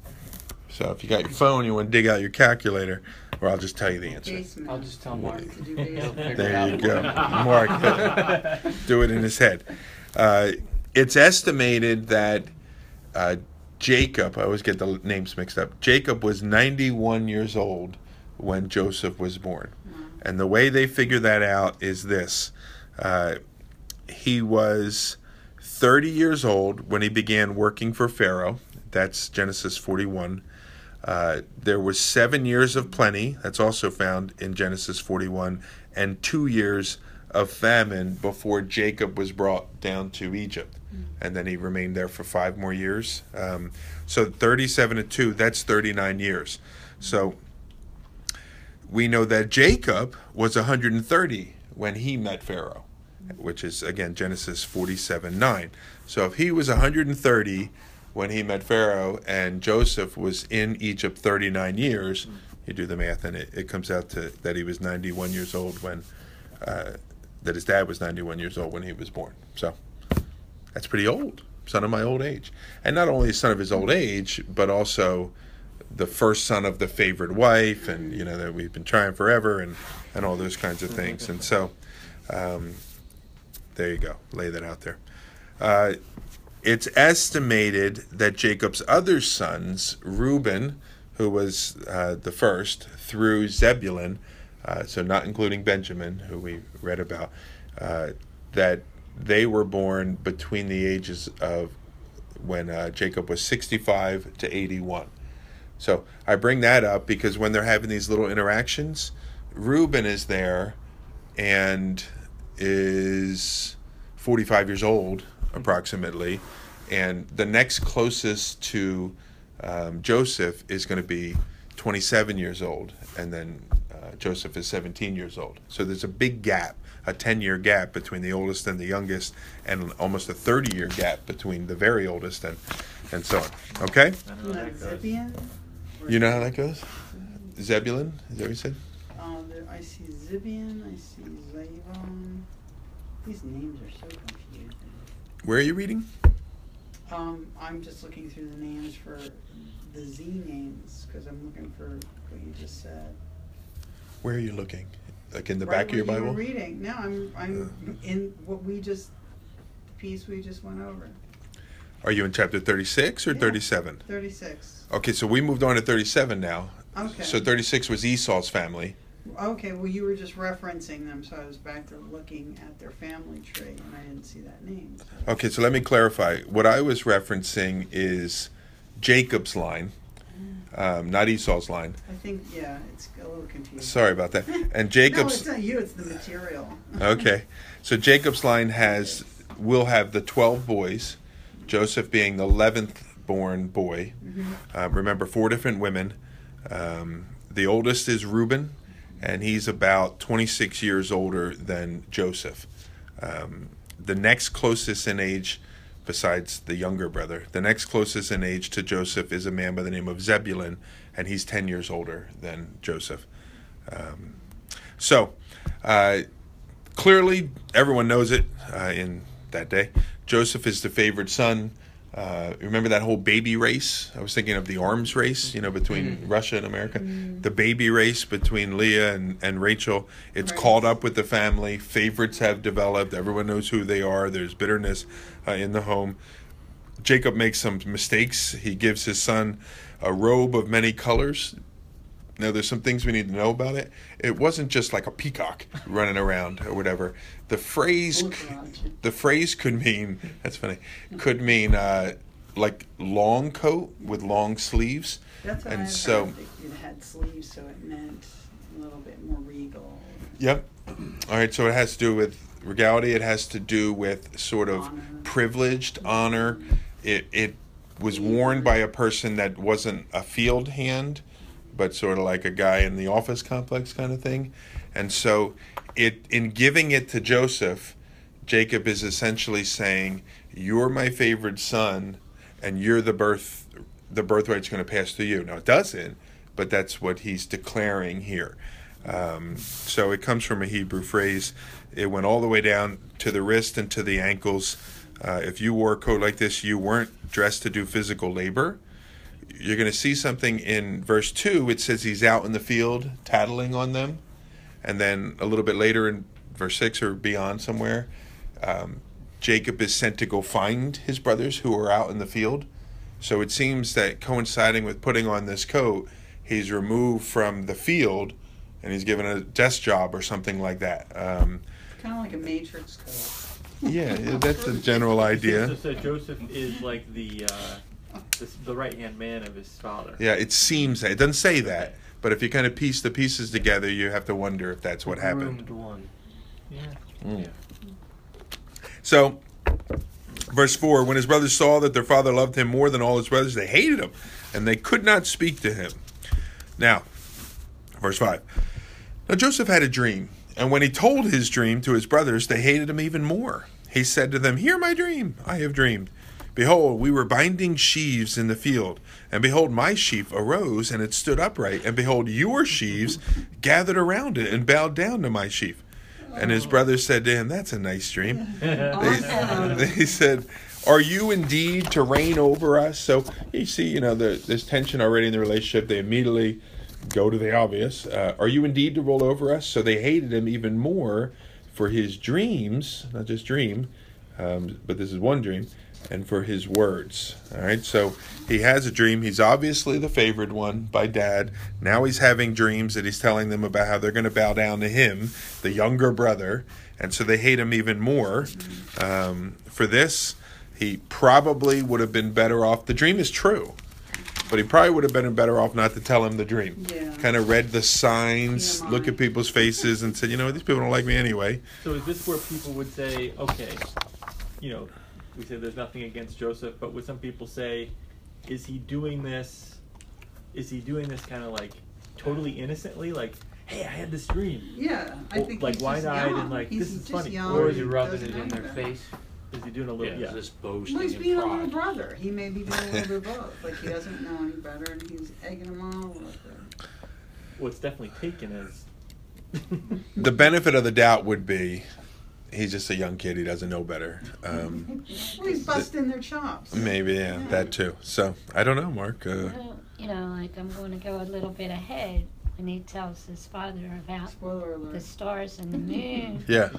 So if you got your phone, you want to dig out your calculator. Or I'll just tell you the answer. Basement. I'll just tell Mark. To do basement. There you go. Mark, do it in his head. Uh, it's estimated that uh, Jacob, I always get the names mixed up, Jacob was 91 years old when Joseph was born. And the way they figure that out is this uh, he was 30 years old when he began working for Pharaoh. That's Genesis 41. Uh, there was seven years of plenty. That's also found in Genesis 41, and two years of famine before Jacob was brought down to Egypt, and then he remained there for five more years. Um, so 37 to two, that's 39 years. So we know that Jacob was 130 when he met Pharaoh, which is again Genesis 47 9. So if he was 130 when he met Pharaoh and Joseph was in Egypt 39 years, you do the math and it, it comes out to that he was 91 years old when, uh, that his dad was 91 years old when he was born. So that's pretty old, son of my old age. And not only a son of his old age, but also the first son of the favored wife, and you know that we've been trying forever, and and all those kinds of things. And so, um, there you go. Lay that out there. Uh, it's estimated that Jacob's other sons, Reuben, who was uh, the first, through Zebulun, uh, so not including Benjamin, who we read about, uh, that they were born between the ages of when uh, Jacob was 65 to 81. So I bring that up because when they're having these little interactions, Reuben is there and is 45 years old approximately, and the next closest to um, Joseph is going to be 27 years old, and then uh, Joseph is 17 years old. So there's a big gap, a 10 year gap between the oldest and the youngest, and almost a 30 year gap between the very oldest and, and so on. Okay? You know how that goes? Zebulun? Is that what you said? There, I see Zibeon, I see Zayvon. These names are so confusing. Where are you reading? Um, I'm just looking through the names for the Z names because I'm looking for what you just said. Where are you looking? Like in the right back of your you Bible? were reading. No, I'm I'm in what we just the piece we just went over. Are you in chapter 36 or Yeah. 37? Thirty six. Okay, so we moved on to 37 now. Okay. So 36 was Esau's family. Okay, well you were just referencing them, so I was back to looking at their family tree and I didn't see that name. Okay, so let me clarify. What I was referencing is Jacob's line, um, not Esau's line. I think yeah, it's a little confusing. Sorry about that. And no, Jacob's. it's not you. It's the material. Okay, so Jacob's line has will have the 12 boys, Joseph being the 11th born boy. Uh, remember, four different women. Um, the oldest is Reuben, and he's about 26 years older than Joseph. Um, the next closest in age, besides the younger brother, the next closest in age to Joseph is a man by the name of Zebulun, and he's 10 years older than Joseph. Um, so, uh, clearly, everyone knows it uh, in that day. Joseph is the favored son. Uh, remember that whole baby race? I was thinking of the arms race, you know, between Russia and America. The baby race between Leah and, and Rachel. It's Right. caught up with the family. Favorites have developed. Everyone knows who they are. There's bitterness uh, in the home. Jacob makes some mistakes. He gives his son a robe of many colors. Now, there's some things we need to know about it. It wasn't just like a peacock running around or whatever. The phrase, the phrase could mean that's funny. Could mean uh, like long coat with long sleeves. That's what And I so- heard. It it had sleeves, so it meant a little bit more regal. Yep. All right. So it has to do with regality. It has to do with sort of Honor. privileged honor. It it was worn by a person that wasn't a field hand, but sort of like a guy in the office complex kind of thing. And so, it in giving it to Joseph, Jacob is essentially saying, "You're my favored son, and you're the birth, the birthright's going to pass to you." Now it doesn't, but that's what he's declaring here. Um, so it comes from a Hebrew phrase. It went all the way down to the wrist and to the ankles. Uh, if you wore a coat like this, you weren't dressed to do physical labor. You're going to see something in verse 2. It says he's out in the field tattling on them. And then a little bit later in verse 6 or beyond somewhere, um, Jacob is sent to go find his brothers who are out in the field. So it seems that coinciding with putting on this coat, he's removed from the field and he's given a desk job or something like that. Um, Kind of like a matrix code. yeah, that's a general idea. So, so Joseph is like the uh, the, the right hand man of his father. Yeah, it seems that. It doesn't say that, but if you kind of piece the pieces together, you have to wonder if that's what happened. Groomed one. Yeah. Mm. So, verse 4 When his brothers saw that their father loved him more than all his brothers, they hated him, and they could not speak to him. Now, verse 5 Now Joseph had a dream, and when he told his dream to his brothers, they hated him even more. He said to them, Hear my dream. I have dreamed. Behold, we were binding sheaves in the field, and behold, my sheaf arose, and it stood upright, and behold, your sheaves gathered around it and bowed down to my sheaf. And his brothers said to him, That's a nice dream. Awesome. They, they said, Are you indeed to reign over us? So you see, you know, there, there's tension already in the relationship. They immediately go to the obvious. Uh, Are you indeed to rule over us? So they hated him even more for his dreams, not just dream, um, but this is one dream, and for his words. All right, so he has a dream. He's obviously the favored one by dad. Now he's having dreams that he's telling them about how they're going to bow down to him, the younger brother, and so they hate him even more. Um, for this, he probably would have been better off. The dream is true. But he probably would have been better off not to tell him the dream. Yeah. Kind of read the signs, Yeah, look at people's faces, and said, you know, these people don't like me anyway. So is this where people would say, okay, you know, we say there's nothing against Joseph, but would some people say, is he doing this? Is he doing this kind of like totally innocently? Like, hey, I had this dream. Yeah, I Well, think like, he's why just not? And, young. like, he's this is just funny. young. Or is he he rubbing it in their better. face? Is he doing a little? Yeah. is this boasting Well, he's and being a little pride? brother. He may be doing a little bit of both. Like he doesn't know any better, and he's egging them on a little. Well, it's definitely taken as. The benefit of the doubt would be he's just a young kid. He doesn't know better. Um, Well, he's busting their chops. maybe, yeah, Yeah. that too. So I don't know, Mark. Uh, Well, you know, like I'm going to go a little bit ahead when he tells his father about the stars and the moon yeah.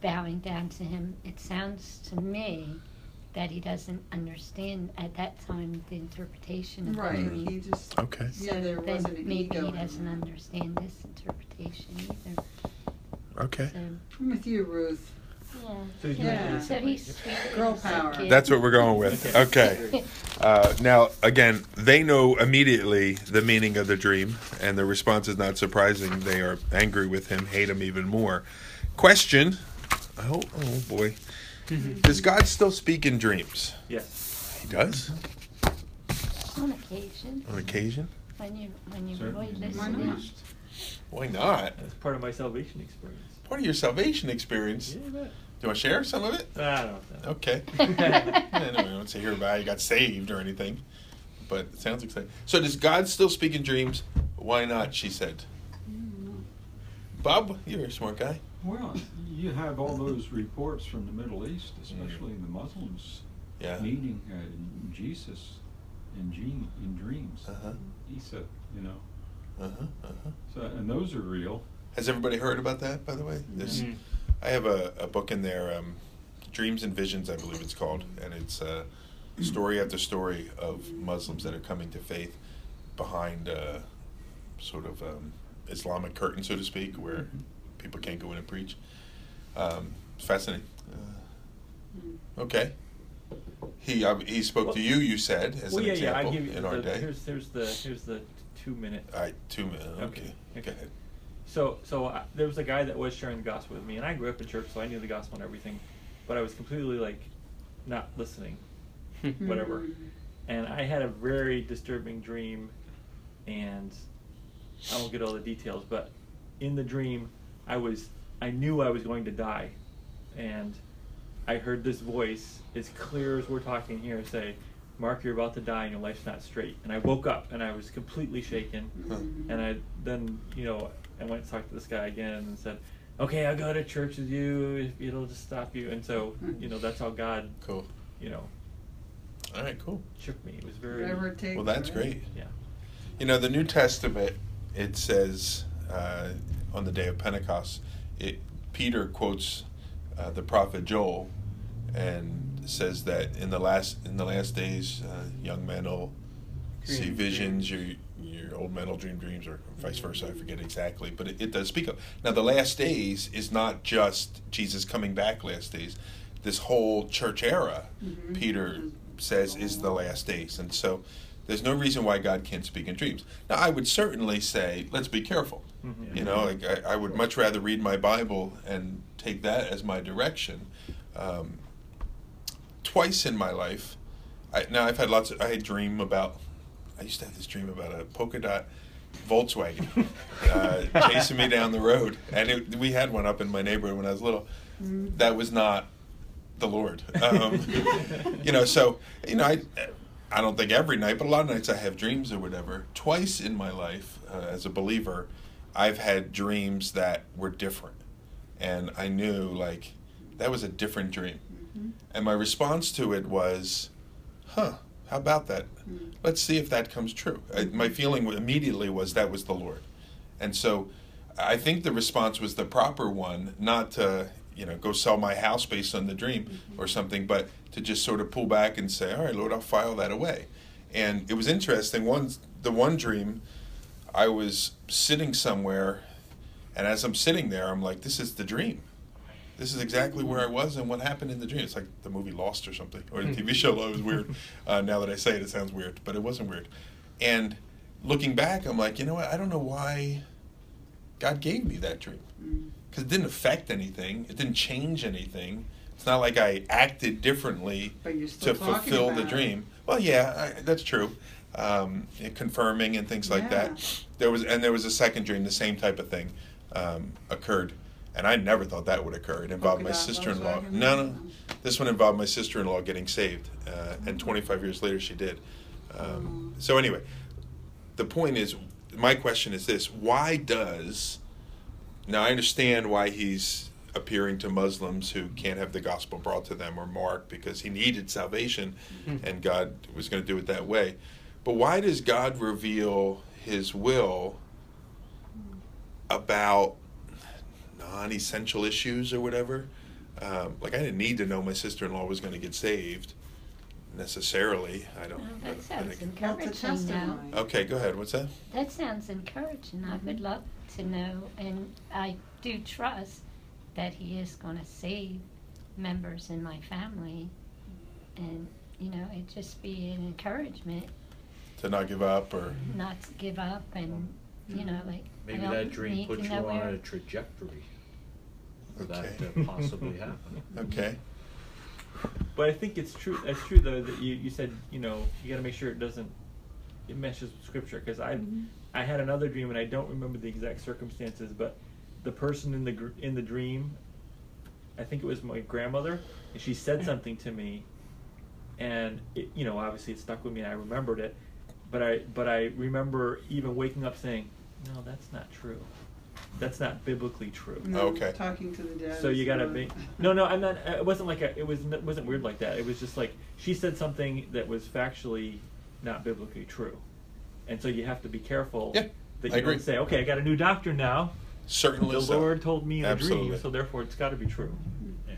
bowing down to him. It sounds to me that he doesn't understand at that time the interpretation of the Right. dream. He just. Okay. Yeah, there then wasn't an maybe he doesn't understand this interpretation either. Okay. So, I'm with you, Ruth. yeah. So Yeah. So he's Girl power. That's what we're going with. Okay. Uh, now, again, they know immediately the meaning of the dream, and the response is not surprising. They are angry with him, hate him even more. Question Oh, oh boy. Does God still speak in dreams? Yes. He does, On occasion, on occasion. when you when you Certainly. really Why listen. not? Why not? That's part of my salvation experience. Part of your salvation experience. Yeah, Do but you want to share some of it? I don't know. Okay. anyway, I don't say here about how you got saved or anything, but it sounds exciting. So does God still speak in dreams? Why not? She said. Bob, you're a smart guy. Well, you have all those reports from the Middle East, especially the Muslims, Yeah. meeting uh, Jesus in, dream, in dreams. Uh huh. Isa, you know. Uh huh. Uh huh. So, and those are real. Has everybody heard about that? By the way, this Mhm. I have a, a book in there, um, Dreams and Visions, I believe it's called, and it's uh, story after story of Muslims that are coming to faith behind uh, sort of um, Islamic curtain, so to speak, where people can't go in and preach. Um, fascinating. Uh, okay. He uh, he spoke Well- to you. You said as well, an yeah, yeah. I example give you in our day. here's here's the here's the two minute. All right, two minutes. Okay. Okay, okay. Go ahead. So so I, there was a guy that was sharing the gospel with me, and I grew up in church, so I knew the gospel and everything, but I was completely like not listening, hmm. whatever. And I had a very disturbing dream, and I won't get all the details, but in the dream, I was I knew I was going to die, and I heard this voice as clear as we're talking here say, "Mark, you're about to die, and your life's not straight." And I woke up, and I was completely shaken, and I then you know I went and talked to this guy again and said. Okay, I'll go to church with you if it'll just stop you. And so, you know, that's how God, Cool. you know, All right, cool. shook me. It was very. Whatever it takes. Well, that's right? great. Yeah. You know, the New Testament, it says uh, on the day of Pentecost, it, Peter quotes uh, the prophet Joel and says that in the last in the last days, uh, young men will see Dream visions, your your old men will dream dreams, or vice versa. I forget exactly, but it, it does speak of. Now, the last days is not just Jesus coming back. Last days, this whole church era, Mhm. Peter says, is the last days, and so there's no reason why God can't speak in dreams. Now, I would certainly say, let's be careful. Mhm. You know, like I, I would much rather read my Bible and take that as my direction. Um, twice in my life, I, now I've had lots of. I had dream about. I used to have this dream about a polka dot Volkswagen uh, chasing me down the road, and it, we had one up in my neighborhood when I was little. That was not the Lord. Um, you know, so you know, I I don't think every night, but a lot of nights I have dreams or whatever. Twice in my life, uh, as a believer, I've had dreams that were different, and I knew like that was a different dream, Mhm. and my response to it was, "Huh." How about that? Mm. Let's see if that comes true. I, my feeling immediately was that was the Lord, and so I think the response was the proper one, not to you know go sell my house based on the dream or something, but to just sort of pull back and say, "All right, Lord, I'll file that away." And it was interesting. One the one dream, I was sitting somewhere, and as I'm sitting there, I'm like, "This is the dream." This is exactly where I was and what happened in the dream. It's like the movie Lost or something, or the TV show. It was weird. Uh, now that I say it, it sounds weird, but it wasn't weird. And looking back, I'm like, you know what? I don't know why God gave me that dream because it didn't affect anything. It didn't change anything. It's not like I acted differently But you're still to fulfill the about it. dream. Well, yeah, I, that's true. Um, confirming and things like Yeah. that. There was, and there was a second dream. The same type of thing um, occurred, and I never thought that would occur. It involved my Polka sister-in-law. No, no, this one involved my sister-in-law getting saved, uh, and 25 years later she did. Um, so anyway, the point is, my question is this: Why does now I understand why he's appearing to Muslims who can't have the gospel brought to them or Mark because he needed salvation and God was going to do it that way. But why does God reveal his will about non essential issues or whatever? Um, like, I didn't need to know my sister in law was going to get saved necessarily. I don't. Well, that I sounds think- encouraging now. Okay, go ahead. What's that? That sounds encouraging. I would Mhm. love to know, and I do trust that he is going to save members in my family, and you know, it just be an encouragement To not give up or. not to give up, and you know, like I Maybe that dream puts you on where- a trajectory for that Okay. to possibly happen. Okay. But I think it's true. That's true though that you, you said you know you got to make sure it doesn't it meshes with scripture because I Mhm. I had another dream and I don't remember the exact circumstances, but the person in the gr- in the dream, I think it was my grandmother, and she said something to me, and it, you know obviously it stuck with me and I remembered it, but I but I remember even waking up saying, no, that's not true, that's not biblically true. No, oh, Okay. Talking to the dad. So you gotta not- be. No, no, I'm not. It wasn't like a. It was. It wasn't weird like that. It was just like she said something that was factually not biblically true, and so you have to be careful. Yeah, That I you agree. don't say, "Okay, I got a new doctor now." Certainly the so. Lord told me in a Absolutely. dream, so therefore it's got to be true. Mm-hmm. Yeah.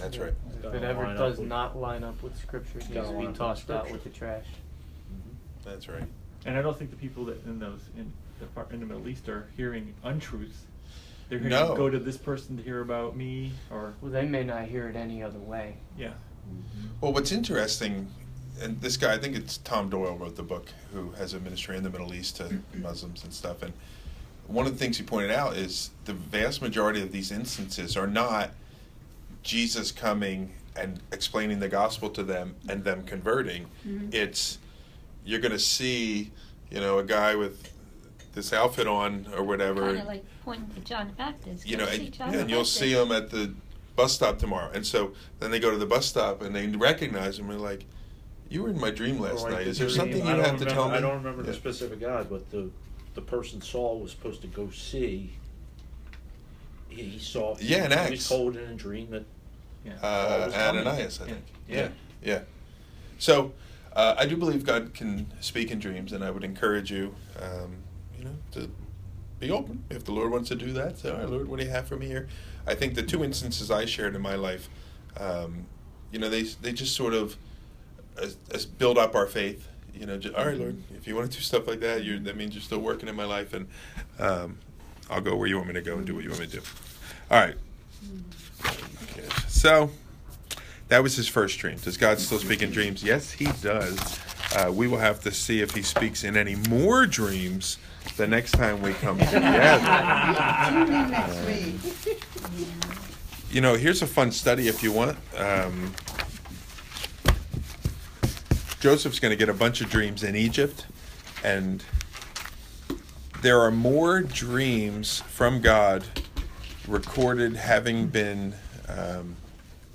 That's right. If Gotta it ever line up does with- not line up with scripture, it Gotta needs to line be up with tossed out scripture. with the trash. Mm-hmm. That's right. And I don't think the people that in those in the par- in the Middle East are hearing untruths. They're hearing No. go to this person to hear about me, or Well, they may not hear it any other way. yeah. Well, what's interesting, and this guy, I think it's Tom Doyle wrote the book, who has a ministry in the Middle East to Muslims and stuff. And one of the things he pointed out is the vast majority of these instances are not Jesus coming and explaining the gospel to them and them converting. Mhm. It's you're going to see, you know, a guy with this outfit on or whatever. kind of like pointing to John Baptist. you know, and, John the and you'll see them at the bus stop tomorrow. And so then they go to the bus stop and they recognize him and they're like, "You were in my dream last Or night. Is there dream- something you I don't have to tell me?" remember- I don't remember the specific guy, but the the person Saul was supposed to go see. He, he saw. Yeah, in he was told in a dream that Yeah. Uh, was coming. Ananias, I Yeah. think. Yeah. Yeah, yeah. So uh, I do believe God can speak in dreams, and I would encourage you, um, you know, to be open if the Lord wants to do that. Say, all right, Lord, what do you have for me here? I think the two instances I shared in my life, um, you know, they they just sort of as, as build up our faith. You know, just, all right, Lord, if you want to do stuff like that, you that means you're still working in my life, and um, I'll go where you want me to go and do what you want me to do. All right. Okay. So that was his first dream. Does God still speak in dreams? Yes, he does. Uh, we will have to see if he speaks in any more dreams the next time we come together. Next week. You know, here's a fun study if you want. Um, Joseph's going to get a bunch of dreams in Egypt, and there are more dreams from God recorded having been um,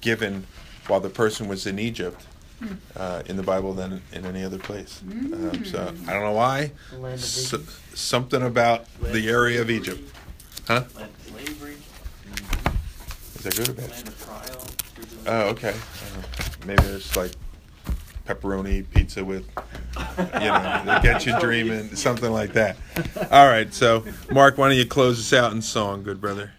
given while the person was in Egypt uh, in the Bible than in any other place. Um, so I don't know why. The land of S- something about the area of Egypt. Huh? Land of slavery, Is that good or bad? land of trial. Oh, okay. Uh, maybe it's like pepperoni pizza with, you know, they get you dreaming, something like that. All right, so Mark, why don't you close us out in song, good brother?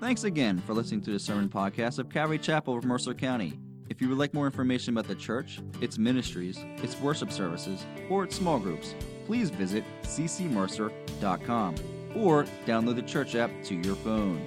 Thanks again for listening to the sermon podcast of Calvary Chapel of Mercer County. If you would like more information about the church, its ministries, its worship services, or its small groups, please visit ccmercer.com or download the church app to your phone.